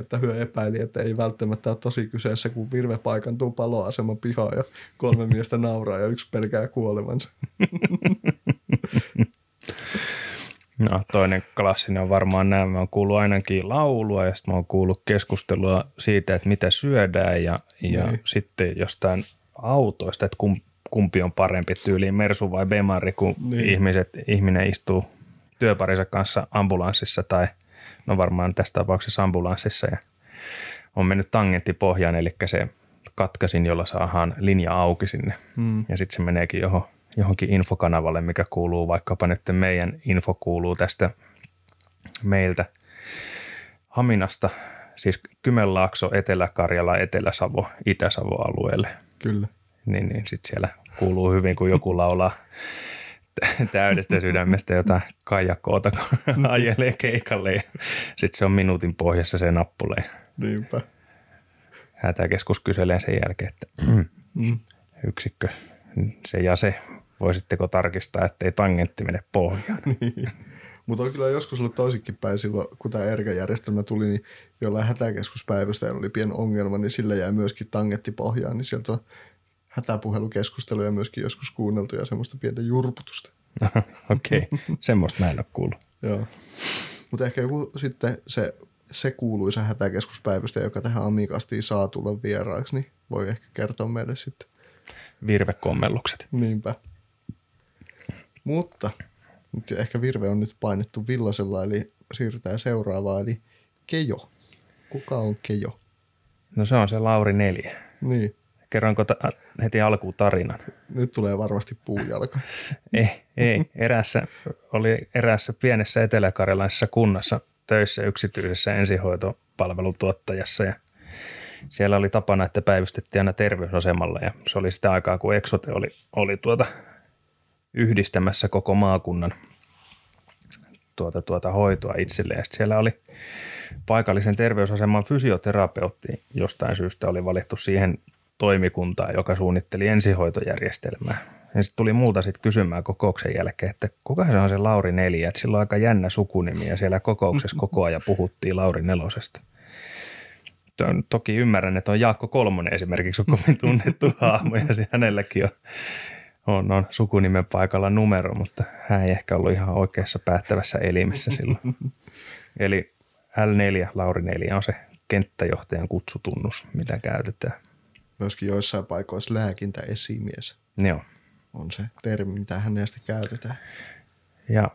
että hyö epäili, että ei välttämättä ole tosi kyseessä, kun virve paikantuu paloaseman pihaan ja kolme miestä nauraa ja yksi pelkää kuolevansa. No toinen klassinen on varmaan nämä. Mä oon kuullut ainakin laulua ja sitten mä oon kuullut keskustelua siitä, että mitä syödään ja, ja niin. sitten jostain autoista, että kumpi on parempi tyyliin, Mersu vai Bemari, kun niin. ihmiset, ihminen istuu työparinsa kanssa ambulanssissa tai – no varmaan tässä tapauksessa ambulanssissa ja on mennyt tangenttipohjaan, eli se katkasin, jolla saadaan linja auki sinne. Mm. Ja sitten se meneekin johon, johonkin infokanavalle, mikä kuuluu vaikkapa nyt meidän info kuuluu tästä meiltä Haminasta, siis Kymenlaakso, Etelä-Karjala, Etelä-Savo, Itä-Savo alueelle. Kyllä. Niin, niin sitten siellä kuuluu hyvin, kun joku laulaa täydestä sydämestä jotain kajakoota, kun ajelee keikalle ja sitten se on minuutin pohjassa se nappule. Niinpä. Hätäkeskus kyselee sen jälkeen, että mm. yksikkö, se ja se, voisitteko tarkistaa, ettei tangentti mene pohjaan. niin. Mutta on kyllä joskus ollut toisinkin päin silloin, kun tämä ERGA-järjestelmä tuli, niin jollain hätäkeskuspäivystä oli pieni ongelma, niin sillä jäi myöskin tangetti pohjaan, niin sieltä on hätäpuhelukeskusteluja myöskin joskus kuunneltu ja semmoista pientä jurputusta. Okei, okay. semmoista mä en ole kuullut. Joo. Mutta ehkä joku sitten se, se kuuluisa hätäkeskuspäivystä, joka tähän Amikastiin saa tulla vieraaksi, niin voi ehkä kertoa meille sitten. Virvekommellukset. Niinpä. Mutta nyt ehkä virve on nyt painettu villasella, eli siirrytään seuraavaan, eli Kejo. Kuka on Kejo? No se on se Lauri Neljä. Niin. Kerronko ta- heti alkuun tarinan? Nyt tulee varmasti puujalka. ei, ei. Erässä, oli erässä pienessä eteläkarjalaisessa kunnassa töissä yksityisessä ensihoitopalvelutuottajassa ja siellä oli tapana, että päivystettiin aina terveysasemalla ja se oli sitä aikaa, kun Exote oli, oli tuota yhdistämässä koko maakunnan tuota, tuota hoitoa itselleen. Ja siellä oli paikallisen terveysaseman fysioterapeutti jostain syystä oli valittu siihen toimikuntaa, joka suunnitteli ensihoitojärjestelmää. Ja sitten tuli multa sitten kysymään kokouksen jälkeen, että kuka se on se Lauri Neljä, että sillä on aika jännä sukunimi ja siellä kokouksessa koko ajan puhuttiin Lauri Nelosesta. toki ymmärrän, että on Jaakko Kolmonen esimerkiksi on kovin tunnettu hahmo ja se hänelläkin on, on, on sukunimen paikalla numero, mutta hän ei ehkä ollut ihan oikeassa päättävässä elimessä silloin. Eli L4, Lauri 4 on se kenttäjohtajan kutsutunnus, mitä käytetään. Myöskin joissain paikoissa lääkintäesimies Joo. on se termi, mitä hänestä käytetään. Ja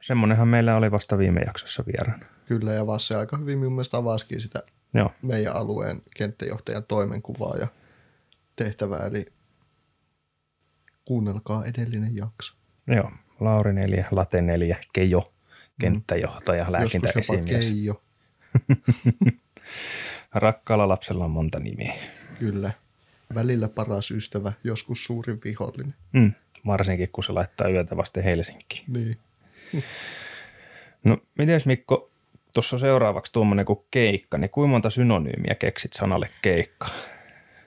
semmonenhan meillä oli vasta viime jaksossa vieraana. Kyllä, ja Vasse aika hyvin minun mielestä avasikin sitä Joo. meidän alueen kenttäjohtajan toimenkuvaa ja tehtävää, eli kuunnelkaa edellinen jakso. Joo. Lauri 4, Late 4, Kejo, kenttäjohtaja, Mm. Joskus jopa lääkintäesimies. Keijo, Rakkaalla lapsella on monta nimeä. kyllä. Välillä paras ystävä, joskus suurin vihollinen. Mm. Varsinkin, kun se laittaa yötä vasten Helsinkiin. Niin. No, miten Mikko, tuossa seuraavaksi tuommoinen kuin keikka, niin kuinka monta synonyymiä keksit sanalle keikka?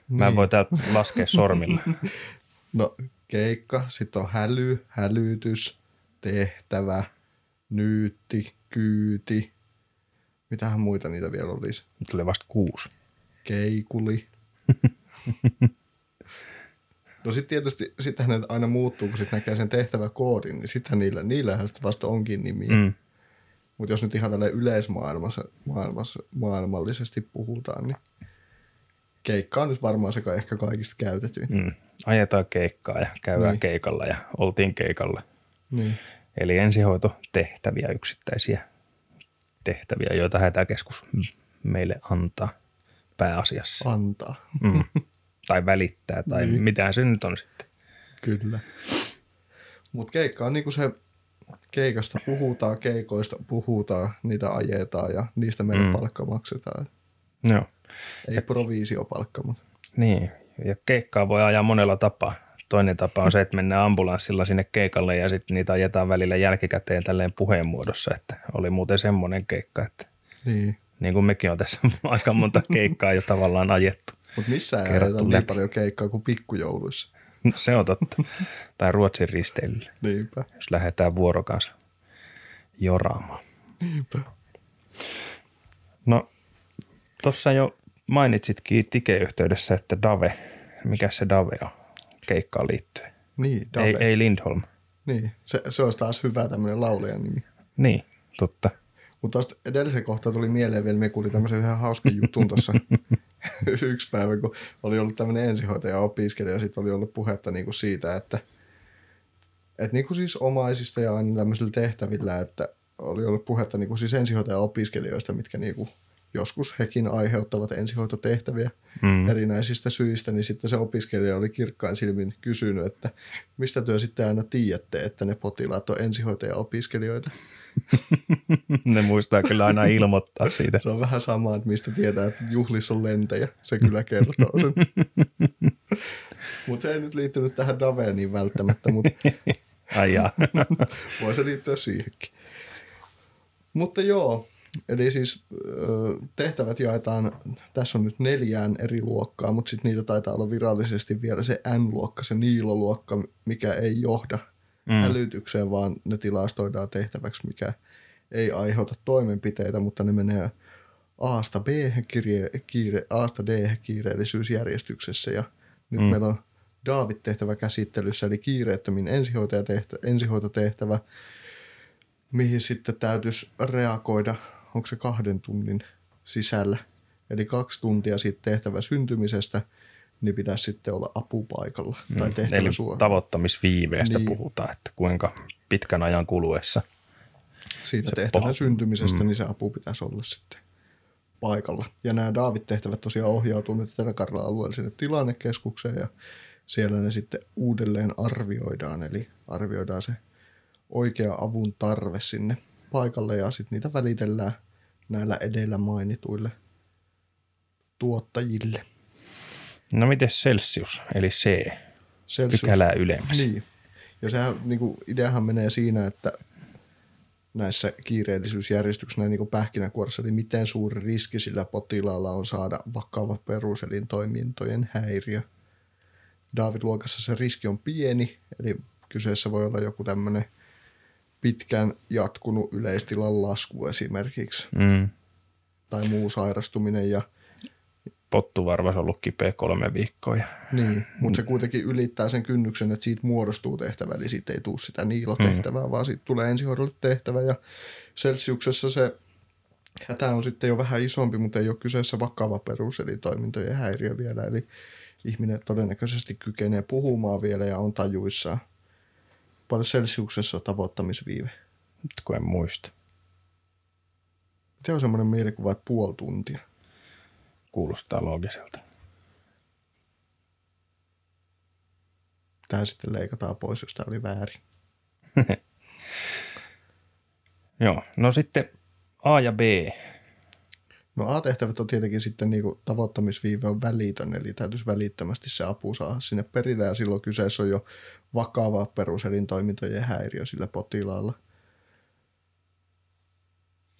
Mä en Niin. voi täältä laskea sormilla. No keikka, sitten on häly, hälytys, tehtävä, nyytti, kyyti. Mitähän muita niitä vielä olisi? Nyt oli vasta kuusi. Keikuli. No sitten tietysti, sittenhän ne aina muuttuu, kun sitten näkee sen tehtäväkoodin, niin sitten niillä, niillähän sitten vasta onkin nimi. Mm. Mutta jos nyt ihan tällä yleismaailmassa maailmassa, maailmallisesti puhutaan, niin keikka on nyt varmaan se ehkä kaikista käytetyin. Mm. Ajetaan keikkaa ja käydään Niin. keikalla ja oltiin keikalla. Niin. Eli ensihoito tehtäviä, yksittäisiä tehtäviä, joita hätäkeskus meille antaa pääasiassa. Antaa. Mm. tai välittää, tai Niin. mitään se nyt on sitten. Kyllä. Mutta keikka on niinku se, keikasta puhutaan, keikoista puhutaan, niitä ajetaan ja niistä meille mm. Palkka maksetaan. Joo. Ei provisiopalkka, mutta Niin, ja keikkaa voi ajaa monella tapaa. Toinen tapa on se, että mennään ambulanssilla sinne keikalle ja sitten niitä ajetaan välillä jälkikäteen tälleen puheen muodossa, että oli muuten semmoinen keikka, että niin. niin kuin mekin on tässä aika monta keikkaa jo tavallaan ajettu. Mut missään ei ajeta niin paljon keikkaa kuin pikkujouluissa. No, Se on totta. tai Ruotsin risteilyllä, Niinpä. jos lähdetään vuorokansa joraamaan. Niinpä. No, tuossa jo mainitsitkin Tike-yhteydessä, että Dave, mikä se Dave on keikkaan liittyen? Niin, Dave. Ei, ei Lindholm. Niin, se, se olisi taas hyvä tämmöinen laulajan nimi. Niin, totta. Mutta tuosta edellisen kohtaa tuli mieleen vielä, me kuulin tämmöisen yhden hauskan jutun tuossa yksi päivä, kun oli ollut tämmöinen ensihoitaja opiskelija ja sitten oli ollut puhetta niinku siitä, että et niinku siis omaisista ja aina tämmöisillä tehtävillä, että oli ollut puhetta niinku siis ensihoitaja opiskelijoista, mitkä niinku joskus hekin aiheuttavat ensihoitotehtäviä Mm. erinäisistä syistä, niin sitten se opiskelija oli kirkkain silmin kysynyt, että mistä työ sitten aina tiedätte, että ne potilaat on ensihoitaja-opiskelijoita. ne muistaa kyllä aina ilmoittaa siitä. Se on vähän sama, että mistä tietää, että juhlissa on lentäjä. Se kyllä kertoo sen. mutta se ei nyt liittynyt tähän Daveniin välttämättä, mutta Ai voi se liittyä siihenkin. Mutta joo, eli siis tehtävät jaetaan, tässä on nyt neljään eri luokkaa, mutta sitten niitä taitaa olla virallisesti vielä se N-luokka, se Niilo-luokka, mikä ei johda mm. Hälytykseen, vaan ne tilastoidaan tehtäväksi, mikä ei aiheuta toimenpiteitä, mutta ne menee A-sta B, kiire, A-sta D kiireellisyysjärjestyksessä ja nyt mm. Mm. meillä on David-tehtävä käsittelyssä, eli kiireettömin ensihoitajatehtä- ensihoitotehtävä, mihin sitten täytyisi reagoida, onko se kahden tunnin sisällä. Eli kaksi tuntia siitä tehtävän syntymisestä, niin pitäisi sitten olla apupaikalla tai Mm. tehtävä Eli suoraan. tavoittamisviiveestä Niin. puhutaan, että kuinka pitkän ajan kuluessa. siitä tehtävän paha. syntymisestä, Mm. niin se apu pitäisi olla sitten paikalla. Ja nämä David-tehtävät tosiaan ohjautuu nyt Etelä-Karjalan alueelliselle tilannekeskukseen ja siellä ne sitten uudelleen arvioidaan, eli arvioidaan se oikea avun tarve sinne paikalle ja sitten niitä välitellään näillä edellä mainituille tuottajille. No miten Celsius, eli C, Celsius- pykälää ylemmäs. Niin. Ja sehän, niin kuin, ideahan menee siinä, että näissä kiireellisyysjärjestyksissä näin niin kuin pähkinäkuoressa, eli miten suuri riski sillä potilaalla on saada vakava peruselintoimintojen häiriö. David-luokassa se riski on pieni, eli kyseessä voi olla joku tämmöinen pitkään jatkunut yleistilan lasku esimerkiksi Mm. tai muu sairastuminen ja pottuvarvas ollut kipeä kolme viikkoa. Ja, Niin, mutta se kuitenkin ylittää sen kynnyksen, että siitä muodostuu tehtävä, eli siitä ei tule sitä niilotehtävää, mm. vaan siitä tulee ensihoidolle tehtävä. Ja Celsiuksessa se hätä on sitten jo vähän isompi, mutta ei ole kyseessä vakava perus, eli toimintojen häiriö vielä. Eli ihminen todennäköisesti kykenee puhumaan vielä ja on tajuissaan. Paljon Celsiuksessa on tavoittamisviive. nyt kun en muista. Se on semmoinen mielikuva, että puoli tuntia. Kuulostaa loogiselta. Tämä sitten leikataan pois, jos tämä oli väärin. Joo, no sitten A ja B. No A-tehtävät on tietenkin sitten niin kuin tavoittamisviive on välitön, eli täytyisi välittömästi se apu saada sinne perille, ja silloin kyseessä on jo vakava peruselintoimintojen häiriö sillä potilaalla.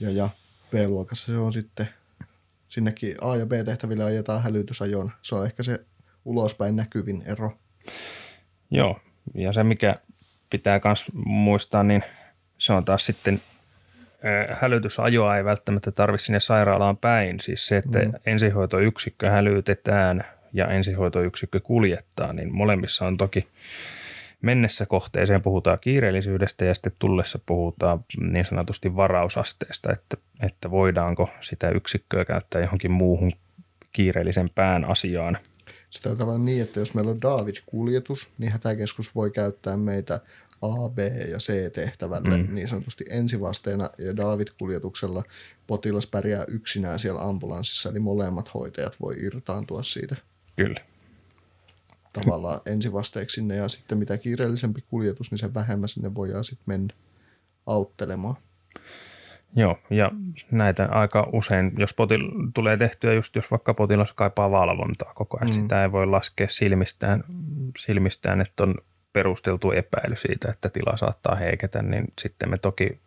Ja, ja B-luokassa se on sitten, sinnekin A- ja B-tehtäville ajetaan hälytysajon. Se on ehkä se ulospäin näkyvin ero. Joo, ja se mikä pitää myös muistaa, niin se on taas sitten hälytysajoa ei välttämättä tarvitse sinne sairaalaan päin. Siis se, että mm. ensihoitoyksikkö hälytetään ja ensihoitoyksikkö kuljettaa, niin molemmissa on toki mennessä kohteeseen puhutaan kiireellisyydestä ja sitten tullessa puhutaan niin sanotusti varausasteesta, että, että voidaanko sitä yksikköä käyttää johonkin muuhun kiireellisempään asiaan. Taitaa olla niin, että jos meillä on David-kuljetus, niin hätäkeskus voi käyttää meitä A, B ja C-tehtävälle mm. niin sanotusti ensivasteena. Ja David-kuljetuksella potilas pärjää yksinään siellä ambulanssissa, eli molemmat hoitajat voi irtaantua siitä Kyllä. tavallaan ensivasteeksi sinne. Ja sitten mitä kiireellisempi kuljetus, niin sen vähemmän sinne voidaan sitten mennä auttelemaan. Joo, ja näitä aika usein, jos potil- tulee tehtyä just, jos vaikka potilas kaipaa valvontaa koko ajan, mm. sitä ei voi laskea silmistään, silmistään, että on perusteltu epäily siitä, että tila saattaa heiketä, niin sitten me toki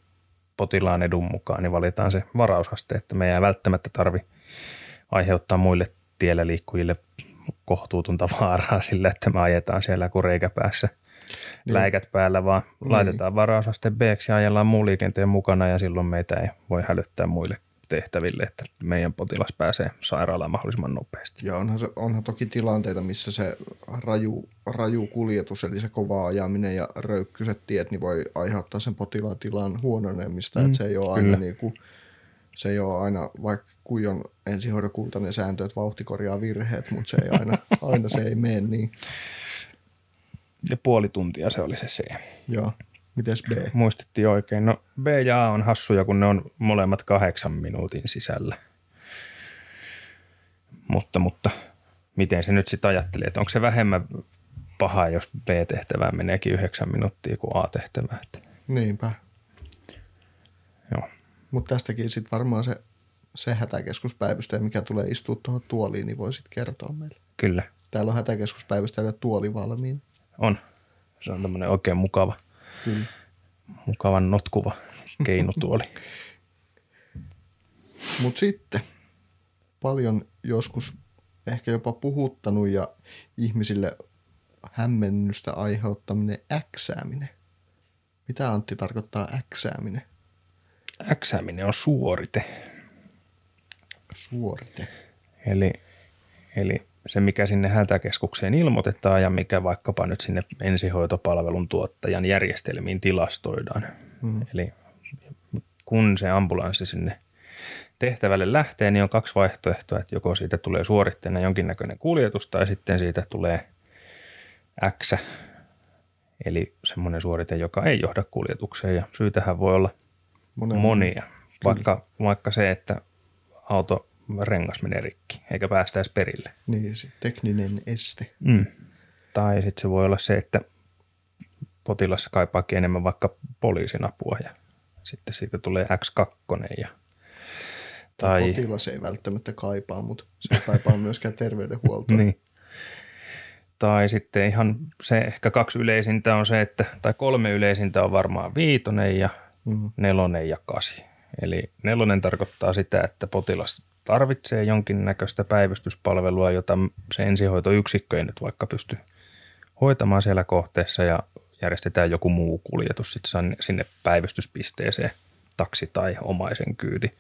potilaan edun mukaan niin valitaan se varausaste, että me ei välttämättä tarvi aiheuttaa muille tiellä liikkujille kohtuutonta vaaraa sillä, että me ajetaan siellä kuin reikäpäässä niin. läikät päällä, vaan niin. laitetaan varausaste b ja ajellaan muu liikenteen mukana ja silloin meitä ei voi hälyttää muille tehtäville, että meidän potilas pääsee sairaalaan mahdollisimman nopeasti. Ja onhan, se, onhan toki tilanteita, missä se raju, raju kuljetus, eli se kova ajaminen ja röykkyset tiet, niin voi aiheuttaa sen potilaan tilan huononemista, mm, että se ei ole aina niin kuin, se ei ole aina, vaikka kuin on ensihoidon kultainen sääntö, että vauhti korjaa virheet, mutta se ei aina, aina se ei mene niin. Ja puoli tuntia se oli se C. Joo. Mites B? Muistettiin oikein. No B ja A on hassuja, kun ne on molemmat kahdeksan minuutin sisällä. Mutta, mutta miten se nyt sitten ajattelee, että onko se vähemmän paha, jos B-tehtävään meneekin yhdeksän minuuttia kuin A-tehtävään? Niinpä. Joo. Mutta tästäkin sitten varmaan se, se hätäkeskuspäivystäjä, mikä tulee istua tuohon tuoliin, niin voi sitten kertoa meille. Kyllä. Täällä on hätäkeskuspäivystäjällä tuoli valmiin. On. Se on tämmöinen oikein mukava, Kyllä. mukavan notkuva keinutuoli. Mutta sitten paljon joskus ehkä jopa puhuttanut ja ihmisille hämmennystä aiheuttaminen äksääminen. Mitä Antti tarkoittaa äksääminen? Äksääminen on suorite. Suorite. Eli, eli se, mikä sinne hätäkeskukseen ilmoitetaan ja mikä vaikkapa nyt sinne ensihoitopalvelun tuottajan järjestelmiin tilastoidaan. Mm. Eli kun se ambulanssi sinne tehtävälle lähtee, niin on kaksi vaihtoehtoa, että joko siitä tulee suoritteena jonkinnäköinen kuljetus tai sitten siitä tulee X, eli semmoinen suorite, joka ei johda kuljetukseen ja syytähän voi olla Monen, monia, vaikka, vaikka se, että auto rengas menee rikki, eikä päästä edes perille. Niin, se tekninen este. Mm. Tai sitten se voi olla se, että potilas kaipaakin enemmän vaikka poliisin apua ja sitten siitä tulee X2 ja Tai... Potilas ei välttämättä kaipaa, mutta se ei kaipaa myöskään terveydenhuoltoa. niin. Tai sitten ihan se ehkä kaksi yleisintä on se, että, tai kolme yleisintä on varmaan viitonen ja mm. nelonen ja kasi. Eli nelonen tarkoittaa sitä, että potilas tarvitsee jonkinnäköistä päivystyspalvelua, jota se ensihoitoyksikkö ei nyt vaikka pysty hoitamaan siellä kohteessa ja järjestetään joku muu kuljetus sitten sinne päivystyspisteeseen, taksi tai omaisen kyyti.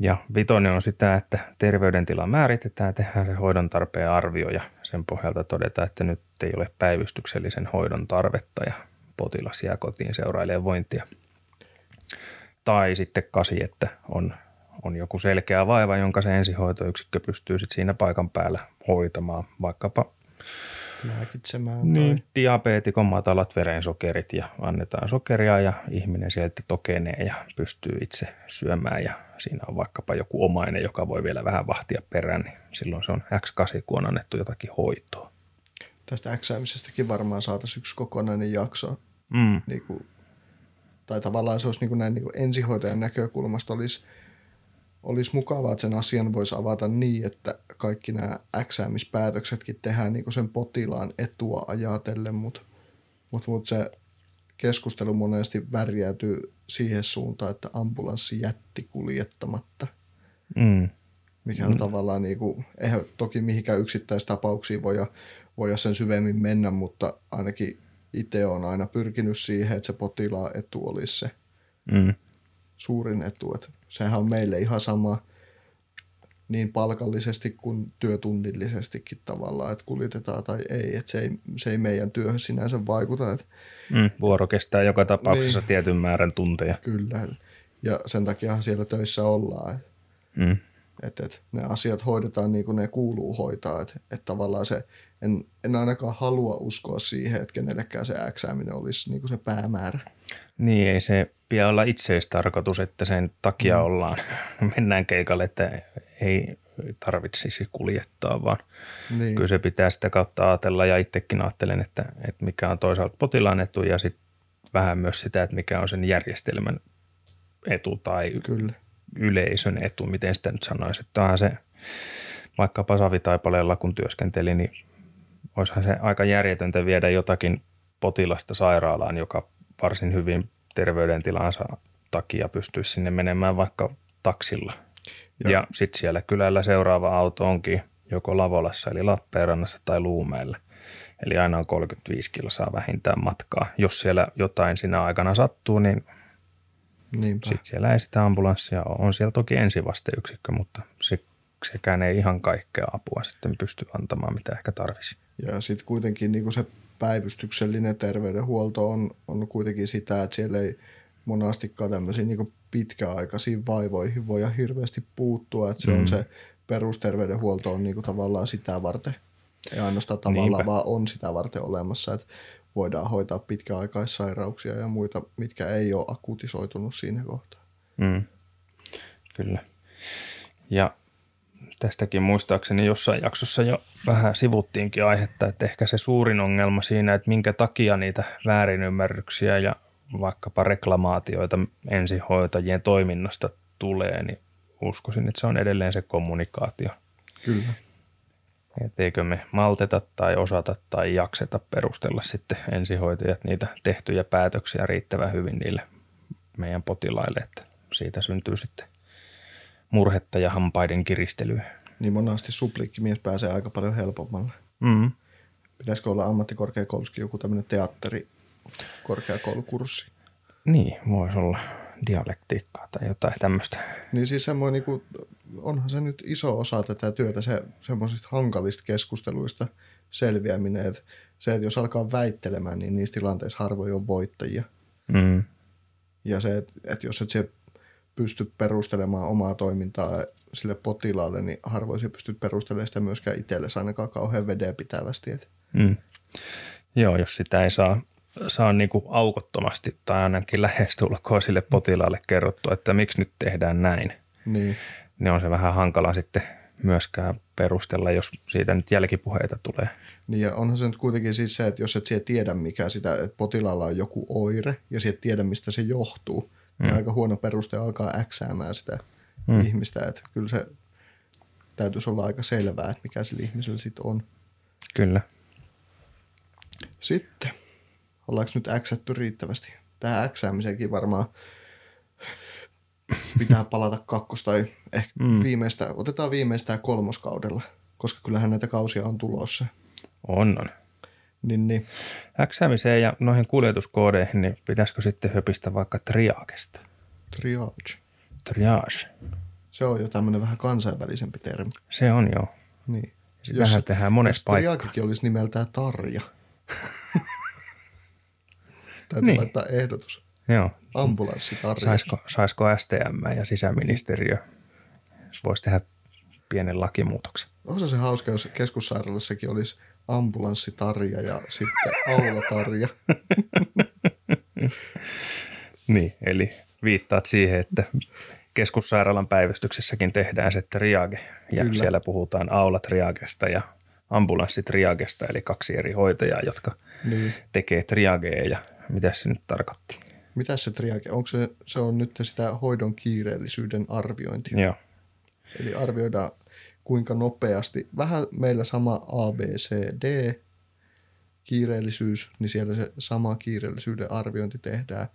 Ja vitonen on sitä, että terveydentila määritetään, tehdään se hoidon tarpeen arvio ja sen pohjalta todetaan, että nyt ei ole päivystyksellisen hoidon tarvetta ja potilas jää kotiin seurailemaan vointia. Tai sitten kasi, että on, on joku selkeä vaiva, jonka se ensihoitoyksikkö pystyy sitten siinä paikan päällä hoitamaan, vaikkapa Lääkitsemään niin, tai... diabeetikon matalat verensokerit ja annetaan sokeria ja ihminen sieltä tokenee ja pystyy itse syömään ja siinä on vaikkapa joku omainen, joka voi vielä vähän vahtia perään, niin silloin se on X8, kun on annettu jotakin hoitoa. Tästä äksäämisestäkin varmaan saataisiin yksi kokonainen jakso. Mm. Niin kuin, tai tavallaan se olisi niin kuin näin niin kuin ensihoitajan näkökulmasta olisi, olisi mukavaa, että sen asian voisi avata niin, että kaikki nämä äksäämispäätöksetkin tehdään niin sen potilaan etua ajatellen, mutta mut, mut se keskustelu monesti värjäytyy siihen suuntaan, että ambulanssi jätti kuljettamatta, Mm. mikä on mm. tavallaan, niin kuin, eihän toki mihinkään yksittäistapauksiin voi, voi sen syvemmin mennä, mutta ainakin itse on aina pyrkinyt siihen, että se potilaan etu olisi se Mm. Suurin etu. Että sehän on meille ihan sama niin palkallisesti kuin työtunnillisestikin tavallaan, että kuljetetaan tai ei. Että se, ei se ei meidän työhön sinänsä vaikuta. Että Mm. Vuoro kestää joka tapauksessa Niin. tietyn määrän tunteja. kyllä. Ja sen takia siellä töissä ollaan. Että Mm. että, että ne asiat hoidetaan niin kuin ne kuuluu hoitaa. Että, että tavallaan se, en, en ainakaan halua uskoa siihen, että kenellekään se äksääminen olisi niin kuin se päämäärä. Niin, ei se pidä olla itseistarkoitus, että sen takia mm. ollaan, mennään keikalle, että ei tarvitsisi kuljettaa, vaan Niin, kyllä se pitää sitä kautta ajatella ja itsekin ajattelen, että, että mikä on toisaalta potilaan etu ja sitten vähän myös sitä, että mikä on sen järjestelmän etu tai kyllä. yleisön etu, miten sitä nyt sanoisi. Että onhan se, vaikka Savitaipaleella kun työskenteli, niin olisihan se aika järjetöntä viedä jotakin potilasta sairaalaan, joka varsin hyvin terveydentilansa takia pystyisi sinne menemään vaikka taksilla. Ja, Ja- sitten siellä kylällä seuraava auto onkin joko Lavolassa eli Lappeenrannassa tai Luumeella. Eli aina on 35 kilsaa vähintään matkaa. Jos siellä jotain siinä aikana sattuu, niin sitten siellä ei sitä ambulanssia ole. On siellä toki ensivasteyksikkö, mutta se, sekään ei ihan kaikkea apua sitten pysty antamaan, mitä ehkä tarvisi. Ja sitten kuitenkin niin se päivystyksellinen terveydenhuolto on, on kuitenkin sitä, että siellä ei monastikaan tämmöisiin niin pitkäaikaisiin vaivoihin voi hirveästi puuttua. Että se mm. on se perusterveydenhuolto on niin kuin tavallaan sitä varten. Ei ainoastaan tavallaan, Niinpä. vaan on sitä varten olemassa, että voidaan hoitaa pitkäaikaissairauksia ja muita, mitkä ei ole akutisoitunut siinä kohtaa. Mm. Kyllä. Ja tästäkin muistaakseni jossain jaksossa jo vähän sivuttiinkin aihetta, että ehkä se suurin ongelma siinä, että minkä takia niitä väärinymmärryksiä ja vaikkapa reklamaatioita ensihoitajien toiminnasta tulee, niin uskoisin, että se on edelleen se kommunikaatio. Kyllä. Et eikö me malteta tai osata tai jakseta perustella sitten ensihoitajat niitä tehtyjä päätöksiä riittävän hyvin niille meidän potilaille, että siitä syntyy sitten murhetta ja hampaiden kiristelyä. Niin monasti suplikkimies pääsee aika paljon helpommalla. Mm. Pitäisikö olla ammattikorkeakoulussakin joku tämmöinen teatterikorkeakoulukurssi? Niin, voisi olla dialektiikkaa tai jotain tämmöistä. Niin siis semmoinen, niin kuin, onhan se nyt iso osa tätä työtä, se semmoisista hankalista keskusteluista selviäminen, että se, että jos alkaa väittelemään, niin niissä tilanteissa harvoin on voittajia. Mm. Ja se, että, että jos et se pysty perustelemaan omaa toimintaa sille potilaalle, niin harvoin se pystyt perustelemaan sitä myöskään itsellesi ainakaan kauhean vedenpitävästi. Mm. Joo, jos sitä ei saa, saa niin kuin aukottomasti tai ainakin lähestulkoon sille potilaalle kerrottua, että miksi nyt tehdään näin, niin, niin on se vähän hankala sitten myöskään perustella, jos siitä nyt jälkipuheita tulee. Niin ja onhan se nyt kuitenkin siis se, että jos et siellä tiedä mikä sitä, että potilaalla on joku oire ja sieltä tiedä mistä se johtuu, mm. aika huono peruste alkaa äksäämään sitä mm. ihmistä. Että kyllä se täytyisi olla aika selvää, että mikä sillä ihmisellä sitten on. Kyllä. Sitten, ollaanko nyt äksätty riittävästi? Tähän äksäämiseenkin varmaan pitää palata kakkos- tai ehkä mm. viimeistä, otetaan viimeistään kolmoskaudella, koska kyllähän näitä kausia on tulossa. On, on. Niin, niin. Äksäämiseen ja noihin kuljetuskoodeihin, niin pitäisikö sitten höpistä vaikka triagesta? Triage. Triage. Se on jo tämmöinen vähän kansainvälisempi termi. Se on joo. Niin. Sitähän tehdään monessa jos paikkaa. triakikin olisi nimeltään Tarja. Täytyy Niin. laittaa ehdotus. Joo. Ambulanssitarja. Saisiko, saisiko STM ja sisäministeriö, jos voisi tehdä pienen lakimuutoksen. Onko se hauska, jos keskussairaalassakin olisi ambulanssitarja ja sitten aulatarja? Niin, eli viittaat siihen, että keskussairaalan päivystyksessäkin tehdään se triage ja Kyllä. siellä puhutaan aulatriagesta ja ambulanssitriagesta, eli kaksi eri hoitajaa, jotka Niin. tekee triageja ja mitä se nyt tarkoitti. Mitä se triage? Onko se, se on nyt sitä hoidon kiireellisyyden arviointi? Joo, Eli arvioidaan kuinka nopeasti, vähän meillä sama A, B, C, D kiireellisyys, niin siellä se sama kiireellisyyden arviointi tehdään.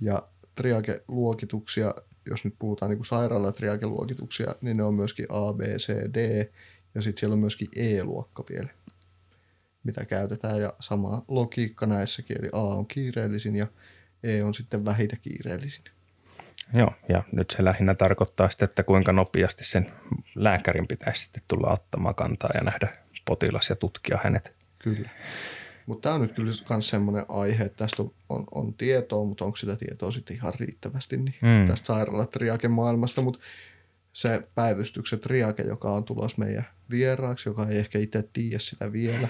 Ja triage-luokituksia, jos nyt puhutaan niin kuin sairaalatriage-luokituksia, niin ne on myöskin A, B, C, D ja sitten siellä on myöskin E-luokka vielä, mitä käytetään. Ja sama logiikka näissäkin, eli A on kiireellisin ja E on sitten vähitä kiireellisin. Joo, ja nyt se lähinnä tarkoittaa sitten, että kuinka nopeasti sen lääkärin pitäisi sitten tulla ottamaan kantaa ja nähdä potilas ja tutkia hänet. Kyllä. Mutta tämä on nyt kyllä myös semmoinen aihe, että tästä on, on, tietoa, mutta onko sitä tietoa sitten ihan riittävästi niin Mm. tästä sairaalatriaken maailmasta. Mutta se päivystyksen triake, joka on tulos meidän vieraaksi, joka ei ehkä itse tiedä sitä vielä,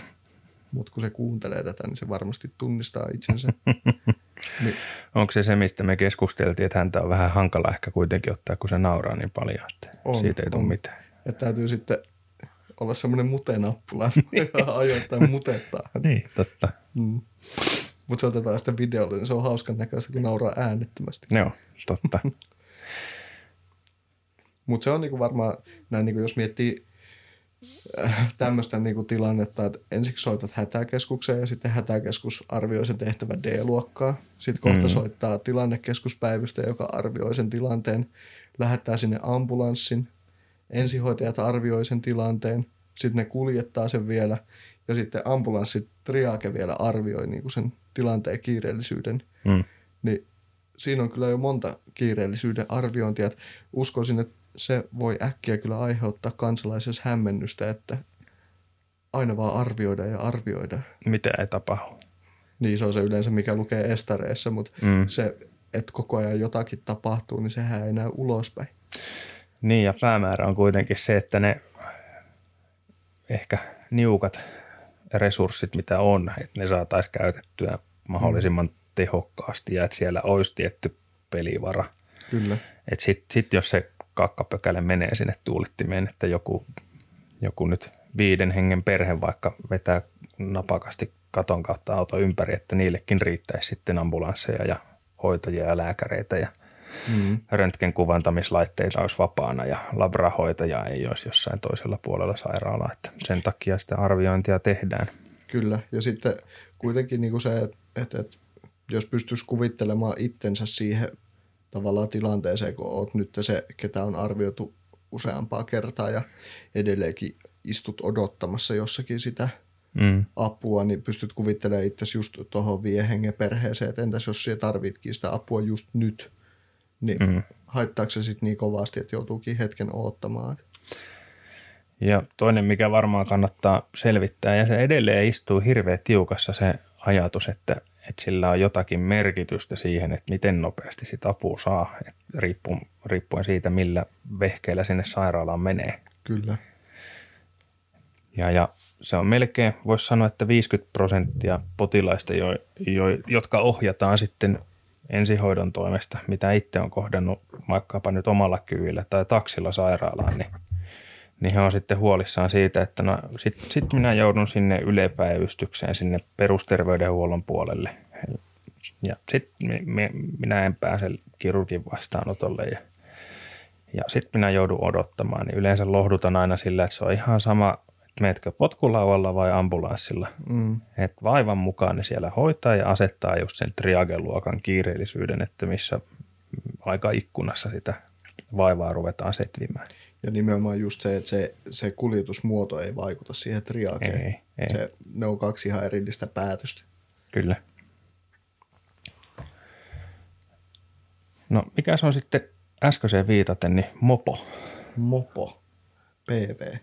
mutta kun se kuuntelee tätä, niin se varmasti tunnistaa itsensä. niin, Onko se se, mistä me keskusteltiin, että häntä on vähän hankala ehkä kuitenkin ottaa, kun se nauraa niin paljon, että On, siitä ei tule on. mitään. että täytyy sitten olla semmoinen mutenappula ja ajoittain mutettaa. Niin, totta. Mm. Mutta se otetaan sitten videolle, niin se on hauskan näköistä, kun nauraa äänettömästi. Joo, totta. Mutta se on niinku varmaan, näin niinku jos miettii tämmöistä niinku tilannetta, että ensiksi soitat hätäkeskukseen ja sitten hätäkeskus arvioi sen tehtävän D-luokkaa. Sitten kohta Mm. soittaa tilannekeskuspäivystä, joka arvioi sen tilanteen, lähettää sinne ambulanssin, ensihoitajat arvioi sen tilanteen, sitten ne kuljettaa sen vielä ja sitten ambulanssi triage vielä arvioi niinku sen tilanteen kiireellisyyden Mm. niin siinä on kyllä jo monta kiireellisyyden arviointia. Että uskoisin, että se voi äkkiä kyllä aiheuttaa kansalaisessa hämmennystä, että aina vaan arvioida ja arvioida. Mitä ei tapahdu. Niin se on se yleensä, mikä lukee estareissa, mutta Mm. se, että koko ajan jotakin tapahtuu, niin sehän ei näy ulospäin. Niin, ja päämäärä on kuitenkin se, että ne ehkä niukat resurssit, mitä on, että ne saataisiin käytettyä mahdollisimman mm. tehokkaasti ja että siellä olisi tietty pelivara. Kyllä. Että sitten sit jos se kakkapökäle menee sinne tuulittimeen, että joku, joku nyt viiden hengen perhe vaikka vetää napakasti katon kautta auto ympäri, että niillekin riittäisi sitten ambulansseja ja hoitajia ja lääkäreitä ja Mm. röntgenkuvantamislaitteita olisi vapaana ja labrahoitaja ei olisi jossain toisella puolella sairaalaa. Että sen takia sitä arviointia tehdään. Kyllä, ja sitten kuitenkin niin kuin se, että, että, että jos pystyisi kuvittelemaan itsensä siihen tavallaan tilanteeseen, kun oot nyt se, ketä on arvioitu useampaa kertaa ja edelleenkin istut odottamassa jossakin sitä Mm. apua, niin pystyt kuvittelemaan itse just tuohon viehengen perheeseen, että entäs jos siellä tarvitkin sitä apua just nyt, niin Mm. mm. haittaako se sitten niin kovasti, että joutuukin hetken odottamaan. Ja toinen, mikä varmaan kannattaa selvittää, ja se edelleen istuu hirveän tiukassa se ajatus, että, että sillä on jotakin merkitystä siihen, että miten nopeasti sitä apua saa, riippuen, riippuen siitä, millä vehkeillä sinne sairaalaan menee. Kyllä. Ja, ja se on melkein, voisi sanoa, että 50 prosenttia potilaista, jo, jo, jotka ohjataan sitten ensihoidon toimesta, mitä itse on kohdannut vaikkapa nyt omalla kyvillä tai taksilla sairaalaan, niin, niin he on sitten huolissaan siitä, että no sitten sit minä joudun sinne ylepäivystykseen, sinne perusterveydenhuollon puolelle. Ja sitten minä en pääse kirurgin vastaanotolle ja, ja sitten minä joudun odottamaan. Niin yleensä lohdutan aina sillä, että se on ihan sama, että meetkö potkulaualla vai ambulanssilla. Mm. Et vaivan mukaan ne siellä hoitaa ja asettaa just sen triageluokan kiireellisyyden, että missä aika ikkunassa sitä vaivaa ruvetaan setvimään. Ja nimenomaan just se, että se, se kuljetusmuoto ei vaikuta siihen triakeen. Ei, ei. Se, ne on kaksi ihan erillistä päätöstä. Kyllä. No mikä se on sitten äskeiseen viitaten, niin mopo. Mopo. PV.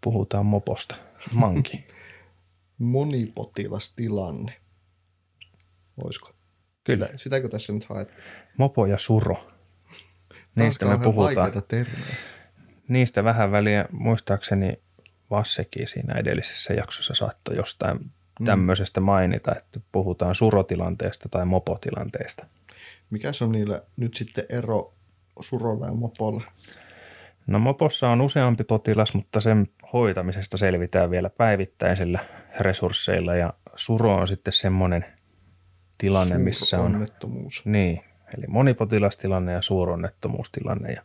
Puhutaan moposta. Manki. Monipotilastilanne. Oisko? Kyllä. Sitä, sitäkö tässä nyt haet? Mopo ja suro. Niistä me puhutaan. vaikeita termejä. Niistä vähän väliä, muistaakseni Vassekin siinä edellisessä jaksossa saattoi jostain Mm. tämmöisestä mainita, että puhutaan surotilanteesta tai mopotilanteesta. Mikä se on niillä nyt sitten ero surolla ja mopolla? No mopossa on useampi potilas, mutta sen hoitamisesta selvitään vielä päivittäisillä resursseilla ja suro on sitten semmoinen tilanne, missä on Onnettomuus. Niin, eli monipotilastilanne ja suuronnettomuustilanne. Ja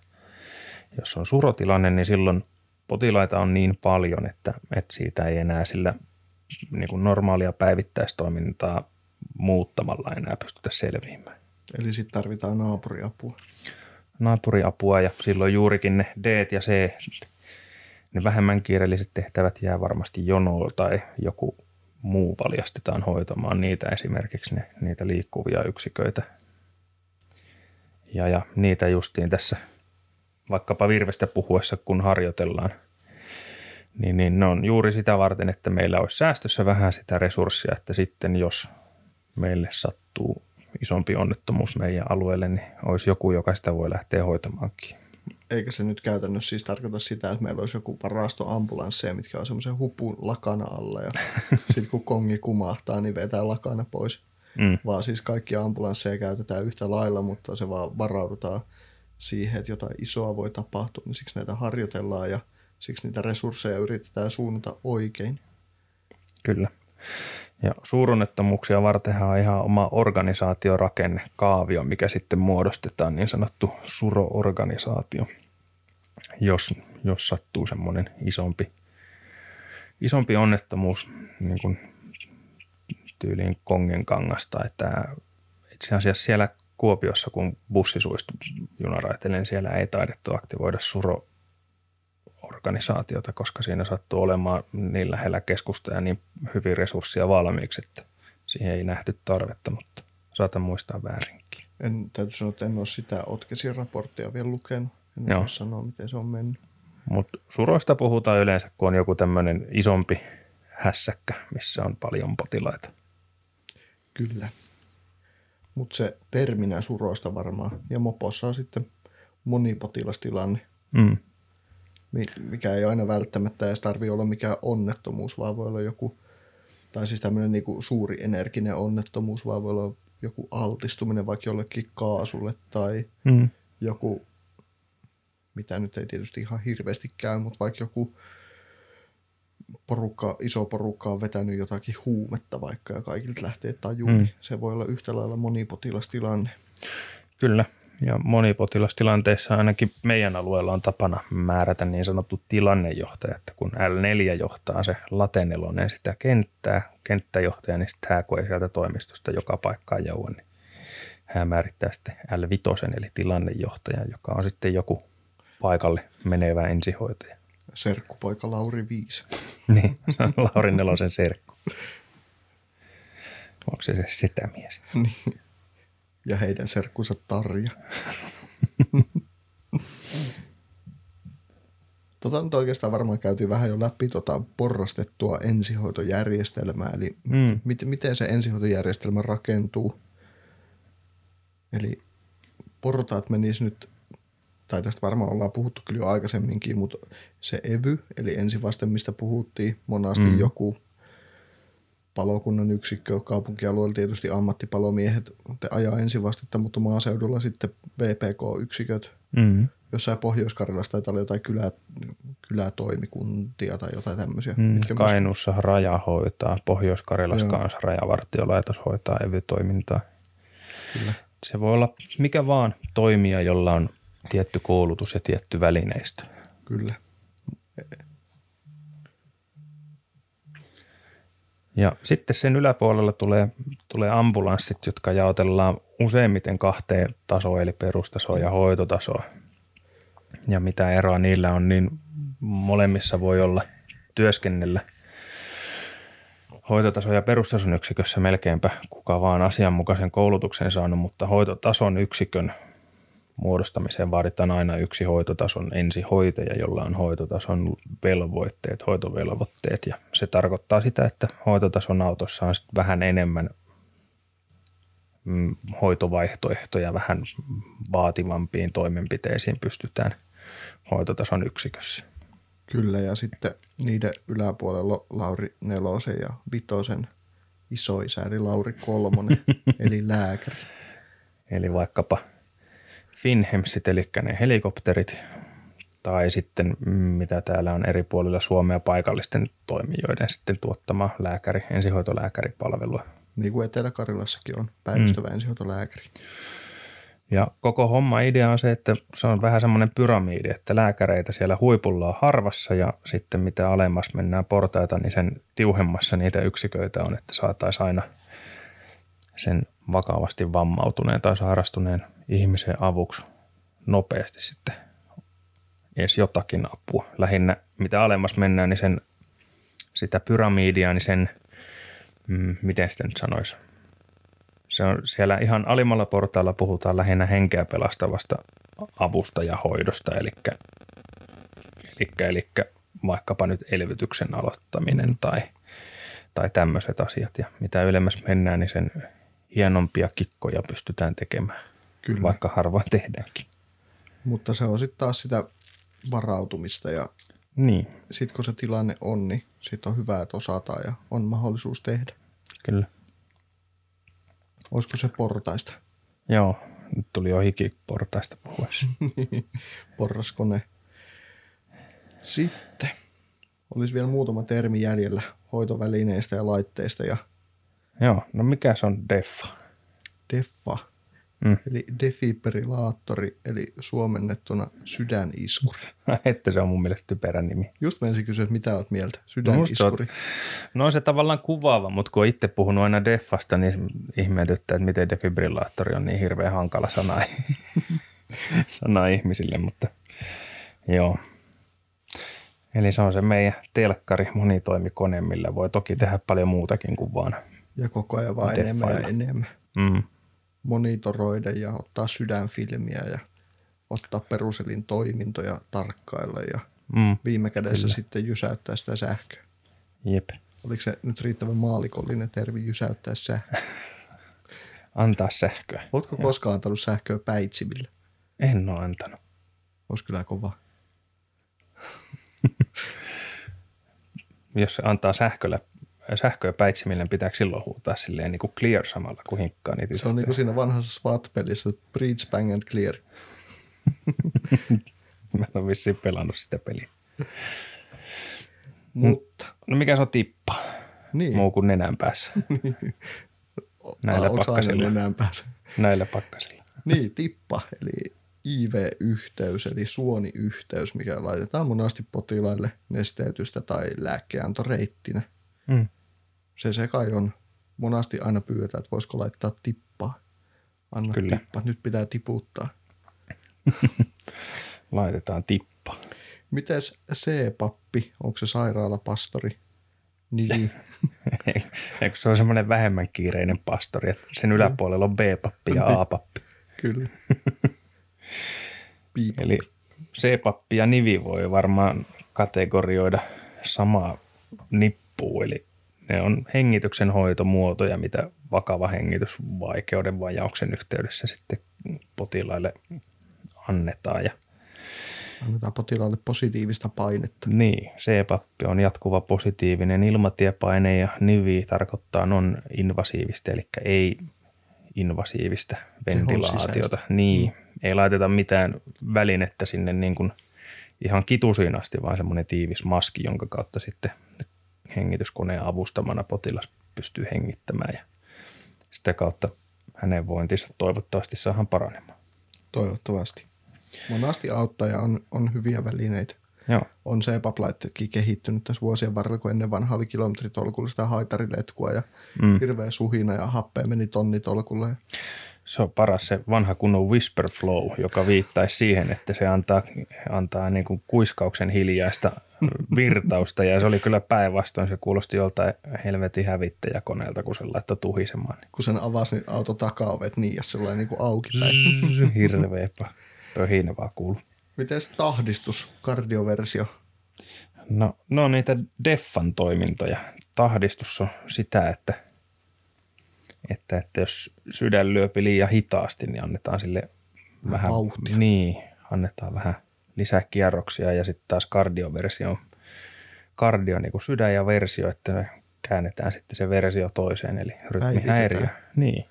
jos on surotilanne, niin silloin potilaita on niin paljon, että, että siitä ei enää sillä niin kuin normaalia päivittäistoimintaa muuttamalla enää pystytä selviämään. Eli sitten tarvitaan naapuriapua. Naapuriapua ja silloin juurikin ne D ja C, ne vähemmän kiireelliset tehtävät jää varmasti jonoon tai joku muu paljastetaan hoitamaan niitä esimerkiksi ne, niitä liikkuvia yksiköitä. Ja, ja niitä justiin tässä vaikkapa virvestä puhuessa, kun harjoitellaan, niin, niin ne on juuri sitä varten, että meillä olisi säästössä vähän sitä resurssia, että sitten jos meille sattuu isompi onnettomuus meidän alueelle, niin olisi joku, joka sitä voi lähteä hoitamaankin. Eikä se nyt käytännössä siis tarkoita sitä, että meillä olisi joku varastoambulansseja, mitkä on semmoisen hupun lakana alla ja sitten kun kongi kumahtaa, niin vetää lakana pois. Mm. Vaan siis kaikki ambulansseja käytetään yhtä lailla, mutta se vaan varaudutaan siihen, että jotain isoa voi tapahtua, niin siksi näitä harjoitellaan ja siksi niitä resursseja yritetään suunnata oikein. Kyllä. Ja suuronnettomuuksia vartenhan on ihan oma organisaatiorakenne, kaavio, mikä sitten muodostetaan, niin sanottu suro-organisaatio, jos, jos sattuu semmoinen isompi, isompi onnettomuus niin kuin tyyliin Kongen kangasta, että itse asiassa siellä Kuopiossa, kun bussi suistui junaraiteille, niin siellä ei taidettu aktivoida suro organisaatiota, koska siinä sattuu olemaan niin lähellä keskusta ja niin hyvin resursseja valmiiksi, että siihen ei nähty tarvetta, mutta saatan muistaa väärinkin. En, täytyy sanoa, että en ole sitä Otkesin raporttia vielä lukenut. En Joo. sanoa, miten se on mennyt. Mutta suroista puhutaan yleensä, kun on joku tämmöinen isompi hässäkkä, missä on paljon potilaita. Kyllä. Mutta se terminä suroista varmaan. Ja mopossa on sitten monipotilastilanne, Mm. mi- mikä ei aina välttämättä edes tarvitse olla mikään onnettomuus, vaan voi olla joku, tai siis tämmöinen niinku suuri energinen onnettomuus, vaan voi olla joku altistuminen vaikka jollekin kaasulle tai Mm. joku, mitä nyt ei tietysti ihan hirveästi käy, mutta vaikka joku porukka, iso porukka on vetänyt jotakin huumetta vaikka ja kaikilta lähtee taju, Mm. se voi olla yhtä lailla monipotilastilanne. Kyllä. Ja monipotilastilanteissa ainakin meidän alueella on tapana määrätä niin sanottu tilannejohtaja, että kun L4 johtaa se latenelonen sitä kenttää, kenttäjohtaja, niin sitten hän kun ei sieltä toimistosta joka paikkaan joua, niin hän määrittää sitten L5 eli tilannejohtaja, joka on sitten joku paikalle menevä ensihoitaja. Serkkupoika Lauri Viis. Niin, se on Lauri Nelosen serkku. Onko se se sitä mies? Niin. ja heidän serkkunsa Tarja. tota nyt oikeastaan varmaan käytiin vähän jo läpi tota porrastettua ensihoitojärjestelmää, eli Mm. mm. miten, miten se ensihoitojärjestelmä rakentuu. Eli portaat menis nyt, tai tästä varmaan ollaan puhuttu kyllä jo aikaisemminkin, mutta se EVY, eli ensivaste, mistä puhuttiin, monasti Mm. joku palokunnan yksikkö, kaupunkialueella tietysti ammattipalomiehet te ajaa ensivastetta, mutta maaseudulla sitten VPK-yksiköt, Mm. jossain Pohjois-Karjalassa taitaa olla jotain kylä, kylätoimikuntia tai jotain tämmöisiä. Mm, mitkä myös- Kainuussa raja hoitaa, Pohjois-Karjalassa Joo. kanssa rajavartiolaitos hoitaa EVY-toimintaa. Kyllä. Se voi olla mikä vaan toimija, jolla on tietty koulutus ja tietty välineistö. Kyllä. Ja sitten sen yläpuolella tulee, tulee ambulanssit, jotka jaotellaan useimmiten kahteen tasoon, eli perustasoa ja hoitotasoa. Ja mitä eroa niillä on, niin molemmissa voi olla työskennellä hoitotaso- ja perustason yksikössä melkeinpä kuka vaan asianmukaisen koulutuksen saanut, mutta hoitotason yksikön muodostamiseen vaaditaan aina yksi hoitotason ensihoitaja, jolla on hoitotason velvoitteet, hoitovelvoitteet. Ja se tarkoittaa sitä, että hoitotason autossa on vähän enemmän mm, hoitovaihtoehtoja, vähän vaativampiin toimenpiteisiin pystytään hoitotason yksikössä. Kyllä, ja sitten niiden yläpuolella Lauri Nelosen ja Vitosen isoisä, eli Lauri Kolmonen, eli lääkäri. Eli vaikkapa Finhemsit, eli ne helikopterit, tai sitten mm, mitä täällä on eri puolilla Suomea paikallisten toimijoiden sitten tuottama lääkäri, ensihoitolääkäripalvelua. Niin kuin Etelä-Karilassakin on päivystävä mm. ensihoitolääkäri. Ja koko homma idea on se, että se on vähän semmoinen pyramiidi, että lääkäreitä siellä huipulla on harvassa ja sitten mitä alemmas mennään portaita, niin sen tiuhemmassa niitä yksiköitä on, että saataisiin aina sen vakavasti vammautuneen tai sairastuneen ihmisen avuksi nopeasti sitten edes jotakin apua. Lähinnä mitä alemmas mennään, niin sen, sitä pyramidia, niin sen, mm, miten sitten nyt sanoisi, se on siellä ihan alimmalla portaalla puhutaan lähinnä henkeä pelastavasta avusta ja hoidosta, eli, eli, eli vaikkapa nyt elvytyksen aloittaminen tai, tai tämmöiset asiat. Ja mitä ylemmäs mennään, niin sen hienompia kikkoja pystytään tekemään, Kyllä. vaikka harvoin tehdäänkin. Mutta se on sitten taas sitä varautumista ja niin. sitten kun se tilanne on, niin sitten on hyvä, että osataan ja on mahdollisuus tehdä. Kyllä. Olisiko se portaista? Joo, nyt tuli jo hiki portaista puhuessa. Porraskone. Sitten olisi vielä muutama termi jäljellä hoitovälineistä ja laitteista. Ja Joo, no mikä se on DEFFA? DEFFA, mm. eli defibrillaattori, eli suomennettuna sydäniskuri. että se on mun mielestä typerä nimi. Just mä ensin kysyä, että mitä oot mieltä, sydäniskuri. No, no on se tavallaan kuvaava, mutta kun on itse puhunut aina DEFFasta, niin ihmetyttää, että miten defibrillaattori on niin hirveän hankala sana, sana ihmisille, mutta joo. Eli se on se meidän telkkari monitoimikone, millä voi toki tehdä paljon muutakin kuin vaan Ja koko ajan vaan enemmän ja enemmän. Mm. Monitoroida ja ottaa sydänfilmiä ja ottaa peruselin toimintoja tarkkailla ja Mm. viime kädessä Kyllä. sitten jysäyttää sitä sähköä. Jep. Oliko se nyt riittävän maalikollinen tervi jysäyttää sähköä? Antaa sähköä. Oletko koskaan antanut sähköä päitsimille? En ole antanut. Olisi kyllä kova. Jos se antaa sähköllä, sähköä päitsimille, niin pitääkö silloin huutaa silleen niin kuin clear samalla, kun hinkkaa niitä Se on niin kuin siinä vanhassa SWAT-pelissä, Breach, Bang and Clear. Mä en ole vissiin pelannut sitä peliä. Mutta No mikä se on tippa? niin, Muu kuin nenän päässä. näillä onko aina pakkasilla. enää pääse? Näillä pakkasilla. Niin, tippa, eli IV-yhteys, eli suoniyhteys, mikä laitetaan monasti potilaille nesteytystä tai lääkkeantoreittinä. Mm. Se se kai on. Monasti aina pyydetään, että voisiko laittaa tippaa. Anna Kyllä. tippa, nyt pitää tiputtaa. Laitetaan tippa. Mites C-pappi, onko se sairaalapastori? Niin, Eikö se on semmoinen vähemmän kiireinen pastori, että sen yläpuolella on B-pappi ja A-pappi. kyllä. Eli C-pappi ja nivi voi varmaan kategorioida samaa nippua, eli ne on hengityksen hoitomuotoja, mitä vakava hengitysvaikeuden vajauksen yhteydessä sitten potilaille annetaan. Ja Annetaan potilaalle positiivista painetta. niin, C-pappi on jatkuva positiivinen ilmatiepaine ja nivi tarkoittaa non-invasiivista, eli ei invasiivista ventilaatiota. Niin, ei laiteta mitään välinettä sinne niin kuin ihan kitusiin asti, vaan semmoinen tiivis maski, jonka kautta sitten hengityskoneen avustamana potilas pystyy hengittämään ja sitä kautta hänen vointinsa toivottavasti saadaan paranemaan. Toivottavasti. Monasti auttaa ja on, on hyviä välineitä. Joo, On CPAP-laitteetkin kehittynyt tässä vuosien varrella, kun ennen vanha oli kilometritolkulla sitä haitariletkua ja Mm. hirveä suhina ja happea meni tonnitolkulla. Se on paras se vanha kunnon whisper flow, joka viittaisi siihen, että se antaa, antaa niin kuin kuiskauksen hiljaista virtausta. Ja se oli kyllä päinvastoin. Se kuulosti joltain helvetin hävittäjäkoneelta, kun se laittoi tuhisemaan. Kun sen avasi niin auto takaovet niin ja sellainen niin kuin auki päin. Hirveä pöhinä vaan kuuluu. Miten tahdistus, kardioversio? No, no niitä Deffan toimintoja. Tahdistus on sitä, että, että, että jos sydän lyöpi liian hitaasti, niin annetaan sille vähän, Vauhtia. niin, annetaan vähän lisää kierroksia ja sitten taas kardioversio on kardio niin kuin sydän ja versio, että me käännetään sitten se versio toiseen, eli rytmihäiriö. Niin.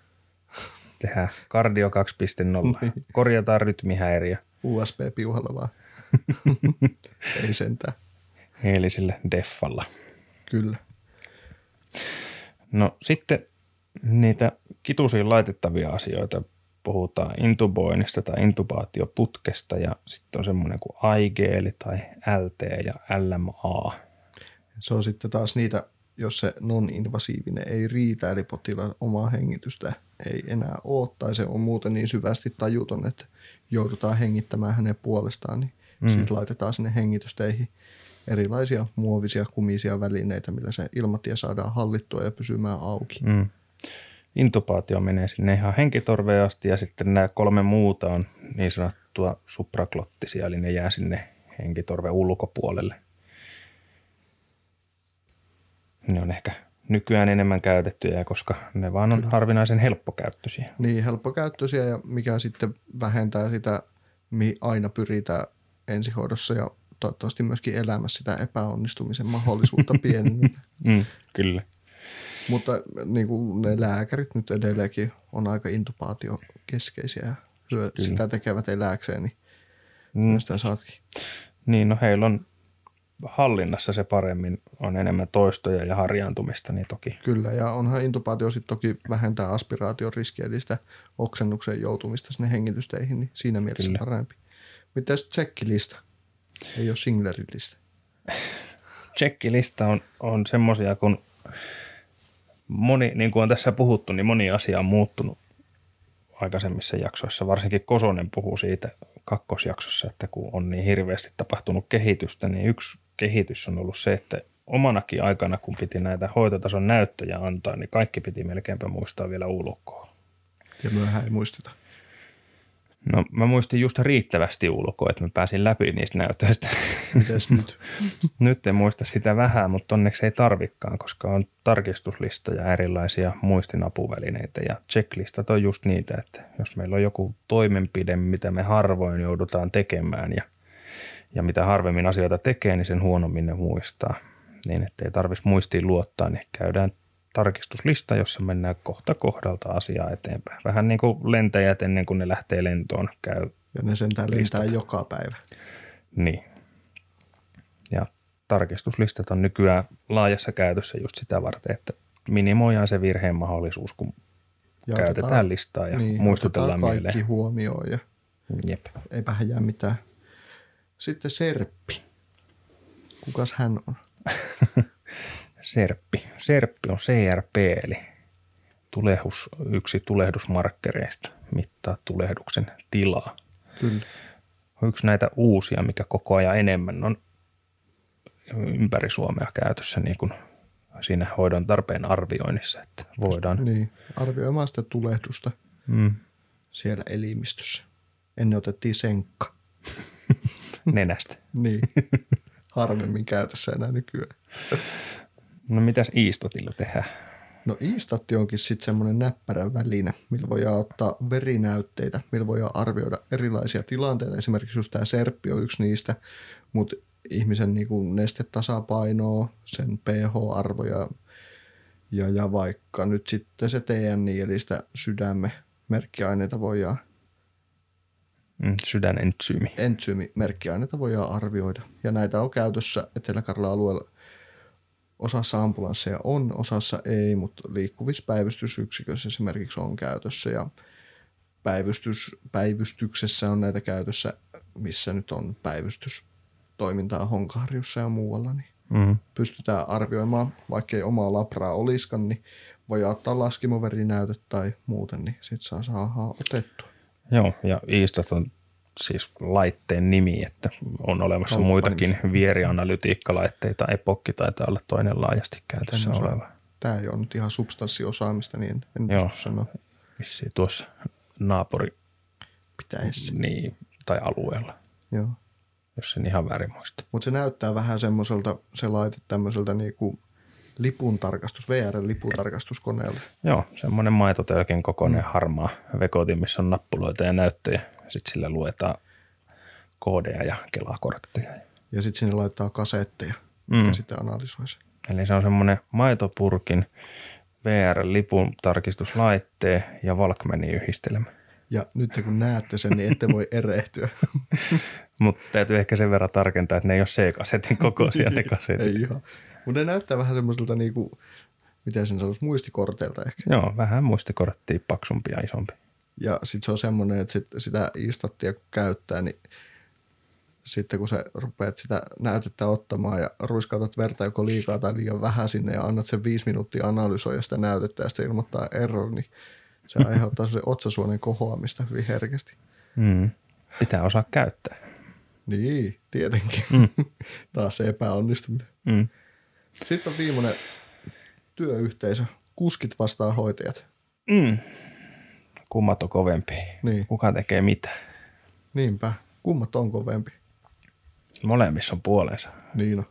Tehdään kardio 2.0. Korjataan rytmihäiriö. USB-piuhalla vaan. Ei sentään. Eilisellä deffalla. Kyllä. No sitten niitä kitusiin laitettavia asioita puhutaan intuboinnista tai intubaatioputkesta ja sitten on semmoinen kuin AIGL tai LT ja LMA. Se on sitten taas niitä, jos se non-invasiivinen ei riitä, eli potilaan omaa hengitystä ei enää ole, tai se on muuten niin syvästi tajuton, että joudutaan hengittämään hänen puolestaan, niin mm. sitten laitetaan sinne hengitysteihin erilaisia muovisia kumisia välineitä, millä se ilmatie saadaan hallittua ja pysymään auki. Mm. Intubaatio menee sinne ihan henkitorveen asti ja sitten nämä kolme muuta on niin sanottua supraklottisia, eli ne jää sinne henkitorven ulkopuolelle. Ne on ehkä nykyään enemmän käytettyjä, koska ne vaan on harvinaisen helppokäyttöisiä. Niin, helppokäyttöisiä ja mikä sitten vähentää sitä, mihin aina pyritään ensihoidossa ja toivottavasti myöskin elämässä sitä epäonnistumisen mahdollisuutta pienennetään. Mm, kyllä. Mutta niin kuin ne lääkärit nyt edelleenkin on aika intubaatiokeskeisiä ja syö, sitä tekevät elääkseen, niin mm. myös saatkin. Niin, no heillä on hallinnassa se paremmin, on enemmän toistoja ja harjaantumista, niin toki. Kyllä, ja onhan intubaatio sitten toki vähentää aspiraation riskiä, eli sitä oksennukseen joutumista sinne hengitysteihin, niin siinä mielessä Kyllä. parempi. Miten sitten tsekkilista? Ei ole singlerilista. Tsekkilista on, on semmoisia, kun moni, niin kuin on tässä puhuttu, niin moni asia on muuttunut aikaisemmissa jaksoissa. Varsinkin Kosonen puhuu siitä kakkosjaksossa, että kun on niin hirveästi tapahtunut kehitystä, niin yksi kehitys on ollut se, että omanakin aikana, kun piti näitä hoitotason näyttöjä antaa, niin kaikki piti melkeinpä muistaa vielä ulkoa. Ja myöhään ei muisteta. No mä muistin just riittävästi ulkoa, että mä pääsin läpi niistä näytöistä. Mites nyt? Nyt en muista sitä vähän, mutta onneksi ei tarvikaan, koska on tarkistuslistoja, erilaisia muistinapuvälineitä ja checklistat on just niitä, että jos meillä on joku toimenpide, mitä me harvoin joudutaan tekemään ja, ja mitä harvemmin asioita tekee, niin sen huonommin ne muistaa. Niin, että ei tarvitsisi muistiin luottaa, niin käydään tarkistuslista, jossa mennään kohta kohdalta asiaa eteenpäin. Vähän niin kuin lentäjät ennen kuin ne lähtee lentoon käy. Ja ne sentään lentää joka päivä. Niin. Ja tarkistuslistat on nykyään laajassa käytössä just sitä varten, että minimoidaan se virheen mahdollisuus, kun Ja käytetään otetaan- listaa ja niin, muistutellaan kaikki mieleen. huomioon ja Jep. eipä jää mitään. Sitten Serppi. Kukas hän on? Serppi. Serppi on CRP, eli tulehdus, yksi tulehdusmarkkereista mittaa tulehduksen tilaa. Kyllä. Yksi näitä uusia, mikä koko ajan enemmän on ympäri Suomea käytössä niin kuin siinä hoidon tarpeen arvioinnissa, että voidaan. Niin, arvioimaan sitä tulehdusta Mm, siellä elimistössä. Ennen otettiin senkka. nenästä. Niin. Harvemmin käytössä enää nykyään. No mitäs Iistotilla tehdään? No iistatti onkin sitten semmoinen näppärä väline, millä voidaan ottaa verinäytteitä, millä voidaan arvioida erilaisia tilanteita. Esimerkiksi just tämä serppi on yksi niistä, mutta ihmisen niinku nestetasapainoa, sen pH-arvoja ja, ja vaikka nyt sitten se TNI, eli sitä sydämen merkkiaineita voidaan, Mm, sydänentsyymi. entsyymimerkkiaineita voidaan arvioida. Ja näitä on käytössä Etelä-Karjalan alueella. Osassa ambulansseja on, osassa ei, mutta liikkuvissa päivystysyksiköissä esimerkiksi on käytössä. Ja päivystys, päivystyksessä on näitä käytössä, missä nyt on päivystystoimintaa Honkaharjussa ja muualla, niin Mm. pystytään arvioimaan, vaikka ei omaa labraa olisikaan, niin voi ottaa laskimoverinäytöt tai muuten, niin sit saa saada otettua. Joo, ja Iistat on siis laitteen nimi, että on olemassa Kauppa- muitakin vierianalytiikkalaitteita. Epokki taitaa olla toinen laajasti käytössä En oleva. Tämä ei ole nyt ihan substanssiosaamista, niin en, en Joo. pysty sanoa Vissiin tuossa naapuri pitäisi. niin, tai alueella, Joo. jos en ihan väärin muista. Mutta se näyttää vähän semmoiselta, se laite tämmöiseltä niinku lipun tarkastus, VR-liputarkastuskoneelta. Joo, semmoinen maitotölkin kokoinen mm. harmaa vekotin, missä on nappuloita ja näyttöjä. Sitten sillä luetaan koodeja ja kelakortteja. Ja sitten sinne laittaa kasetteja, Mm. ja sitten analysoi se. Eli se on semmoinen maitopurkin VR-lipun tarkistuslaitteen ja Valkmanin yhdistelmä. Ja nyt kun näette sen, niin ette voi erehtyä. Mutta täytyy ehkä sen verran tarkentaa, että ne ei ole C-kasetin kokoisia ne kasetit. ei ihan. Mutta ne näyttää vähän semmoiselta niinku, miten sen sanoisi, muistikorteilta ehkä. Joo, vähän muistikorttia paksumpi ja isompi. Ja sitten se on semmoinen, että sit, sitä istattia kun käyttää, niin sitten kun sä rupeat sitä näytettä ottamaan ja ruiskautat verta joko liikaa tai liian vähän sinne ja annat sen viisi minuuttia analysoida sitä näytettä ja sitten ilmoittaa error, niin se aiheuttaa se otsasuonen kohoamista hyvin herkästi. Mm. Pitää osaa käyttää. Niin, tietenkin. Mm. Taas se epäonnistuminen. Mm. Sitten on viimeinen työyhteisö. Kuskit vastaa hoitajat. Mm. Kummat on kovempi. Niin. Kuka tekee mitä? Niinpä. Kummat on kovempi. Molemmissa on puolensa. Niin on.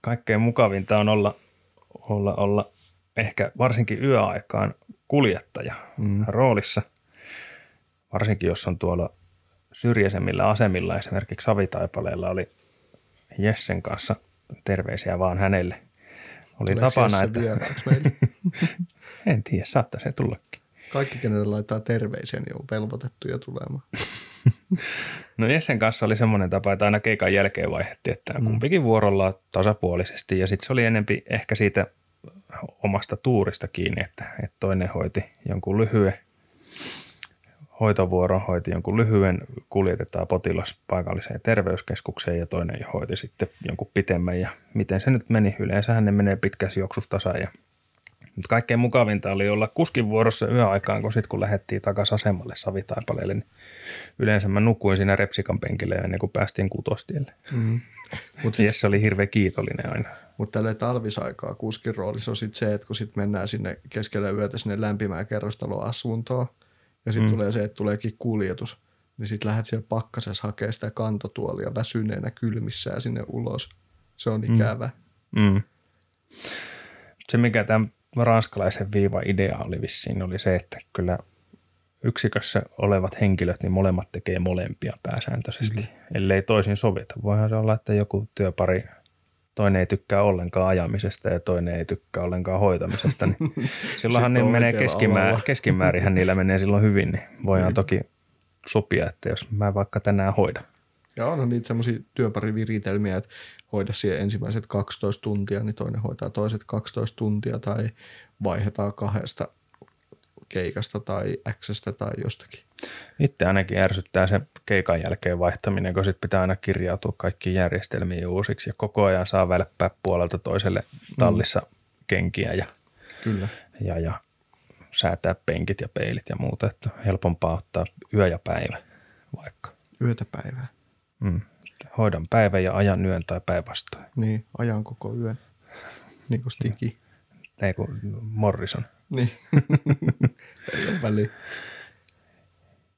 Kaikkein mukavinta on olla, olla, olla ehkä varsinkin yöaikaan kuljettaja mm. roolissa. Varsinkin jos on tuolla syrjäisemmillä asemilla, esimerkiksi Savitaipaleella oli Jessen kanssa terveisiä vaan hänelle. Oli Tuleeko tapana, Jesse että en tiedä, saattaa se tullakin. Kaikki, kenelle laittaa terveisiä, niin on velvoitettuja tulemaan. No Jessen kanssa oli semmoinen tapa, että aina keikan jälkeen vaihdettiin, että kumpikin vuorolla tasapuolisesti. Ja sitten se oli enempi ehkä siitä omasta tuurista kiinni, että, että toinen hoiti jonkun lyhyen hoitovuoron, hoiti jonkun lyhyen, kuljetetaan potilas paikalliseen terveyskeskukseen ja toinen hoiti sitten jonkun pitemmän. Ja miten se nyt meni? Yleensähän ne menee pitkässä juoksussa ja mutta kaikkein mukavinta oli olla kuskin vuorossa yöaikaan, kun sitten kun lähdettiin takaisin asemalle Savitaipaleelle, niin yleensä mä nukuin siinä repsikan penkillä ennen kuin päästiin kutostielle. Mm. Mutta Jesse oli hirveän kiitollinen aina. Mutta tällä talvisaikaa kuskin roolissa on sitten se, että kun sitten mennään sinne keskellä yötä sinne lämpimään kerrostaloasuntoon ja sitten mm. tulee se, että tuleekin kuljetus, niin sitten lähdet siellä pakkasessa hakemaan sitä kantotuolia väsyneenä kylmissään sinne ulos. Se on ikävä. Mm. Se, mikä tämän ranskalaisen viiva idea oli vissiin, oli se, että kyllä yksikössä olevat henkilöt, niin molemmat tekee molempia pääsääntöisesti, mm. ellei toisin sovita. Voihan se olla, että joku työpari, toinen ei tykkää ollenkaan ajamisesta ja toinen ei tykkää ollenkaan hoitamisesta, niin silloinhan ne menee keskimäär, keskimäärinhän niillä menee silloin hyvin, niin voidaan toki sopia, että jos mä vaikka tänään hoidan. Ja onhan niitä semmoisia työpariviritelmiä, että hoida siihen ensimmäiset 12 tuntia, niin toinen hoitaa toiset 12 tuntia tai vaihdetaan kahdesta keikasta tai Xstä tai jostakin. Itse ainakin ärsyttää se keikan jälkeen vaihtaminen, kun sit pitää aina kirjautua kaikkiin järjestelmiin uusiksi ja koko ajan saa välppää puolelta toiselle tallissa kenkiä ja, Kyllä. ja, ja säätää penkit ja peilit ja muuta, että helpompaa ottaa yö ja päivä vaikka. Yötä päivää. Mm. Hoidan päivän ja ajan yön tai päinvastoin. Niin, ajan koko yön. Niin kuin stiki. Ei kun Morrison. Niin. Ei ole väliä.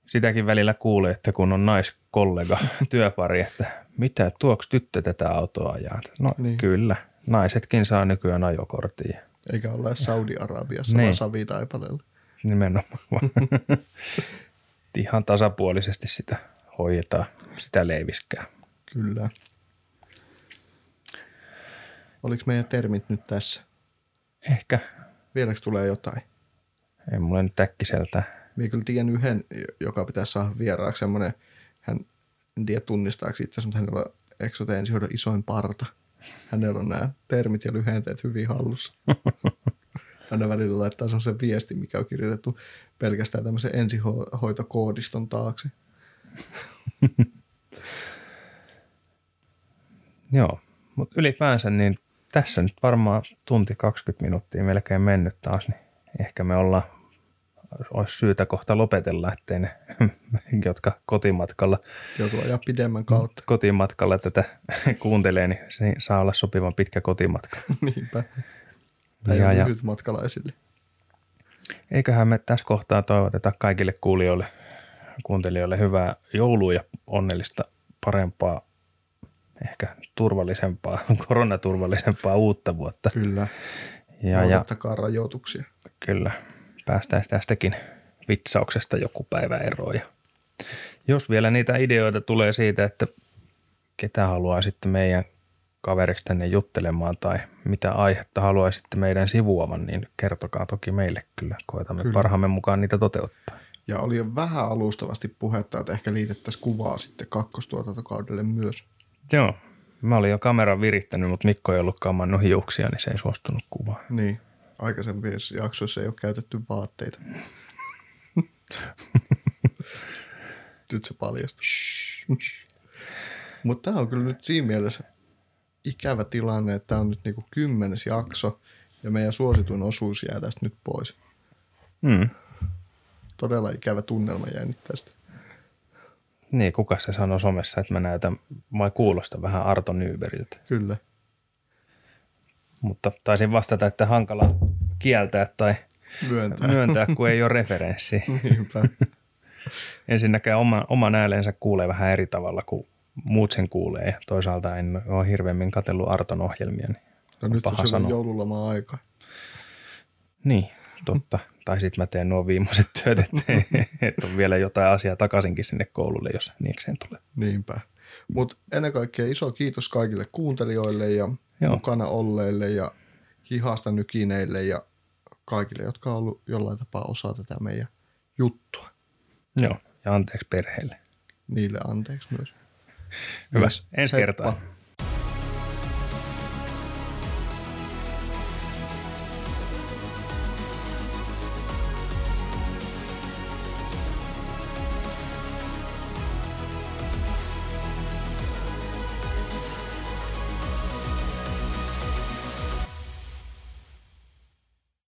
Sitäkin välillä kuulee, että kun on naiskollega, työpari, että mitä, tuoks tyttö tätä autoa ajaa? No Niin. niin. kyllä, naisetkin saa nykyään ajokorttia. Eikä olla Saudi-Arabiassa, Niin. vaan Savitaipaleella. Nimenomaan. Ihan tasapuolisesti sitä hoidetaan, sitä leiviskää. Kyllä. Oliko meidän termit nyt tässä? Ehkä, Vieläkö tulee jotain? ei mulle nyt äkkiseltä. Minä kyllä tiedän yhden, joka pitäisi saada vieraaksi. Semmoinen, hän, en tiedä tunnistaako itse, mutta hänellä on eksote ensihoidon isoin parta. Hänellä on nämä termit ja lyhenteet hyvin hallussa. Aina välillä laittaa semmoisen viestin, mikä on kirjoitettu pelkästään tämmöisen ensihoitokoodiston taakse. Joo, mutta ylipäänsä niin tässä nyt varmaan tunti 20 minuuttia melkein mennyt taas, niin ehkä me ollaan, olisi syytä kohta lopetella, ettei ne, jotka kotimatkalla, Joutuu ajaa pidemmän kautta. kotimatkalla tätä kuuntelee, niin se saa olla sopivan pitkä kotimatka. Niinpä. Tai Ja- ja, esille. Eiköhän me tässä kohtaa toivoteta kaikille kuulijoille, kuuntelijoille hyvää joulua ja onnellista parempaa, ehkä turvallisempaa, koronaturvallisempaa uutta vuotta. Kyllä. Ja, ja Noudattakaa rajoituksia. kyllä, päästäisiin tästäkin vitsauksesta joku päivä eroon. Ja jos vielä niitä ideoita tulee siitä, että ketä haluaa sitten meidän kaveriksi tänne juttelemaan tai mitä aihetta haluaisitte meidän sivuavan, niin kertokaa toki meille kyllä. Koetamme kyllä. parhaamme mukaan niitä toteuttaa. Ja oli jo vähän alustavasti puhetta, että ehkä liitettäisiin kuvaa sitten kakkostuotantokaudelle myös. Joo, mä olin jo kameran virittänyt, mutta Mikko ei ollut kamannut hiuksia, niin se ei suostunut kuvaan. Niin. Aikaisemmissa jaksoissa ei ole käytetty vaatteita. nyt se paljastuu. Mutta tämä on kyllä nyt siinä mielessä ikävä tilanne, että tämä on nyt niinku kymmenes jakso ja meidän suosituin osuus jää tästä nyt pois. Mm. Todella ikävä tunnelma tästä. Niin, kuka se sanoi somessa, että mä näytän vai kuulosta vähän Arto Nyberiltä. Kyllä. Mutta taisin vastata, että hankala kieltää tai Myöntää. myöntää, kun ei ole referenssi. Niinpä. Ensinnäkään oma, oman äänensä kuulee vähän eri tavalla kuin muut sen kuulee. Toisaalta en ole hirveämmin katsellut Arton ohjelmia. Niin, No on nyt paha on joululoma aika. Niin, totta. Tai sitten mä teen nuo viimeiset työt, että, että on vielä jotain asiaa takaisinkin sinne koululle, jos niikseen tulee. Niinpä. Mutta ennen kaikkea iso kiitos kaikille kuuntelijoille ja Joo. Mukana olleille ja hihasta nykineille ja kaikille, jotka on ollut jollain tapaa osa tätä meidän juttua. Joo, ja anteeksi perheelle. Niille anteeksi myös. Hyvä. Ensi Heippa. kertaa.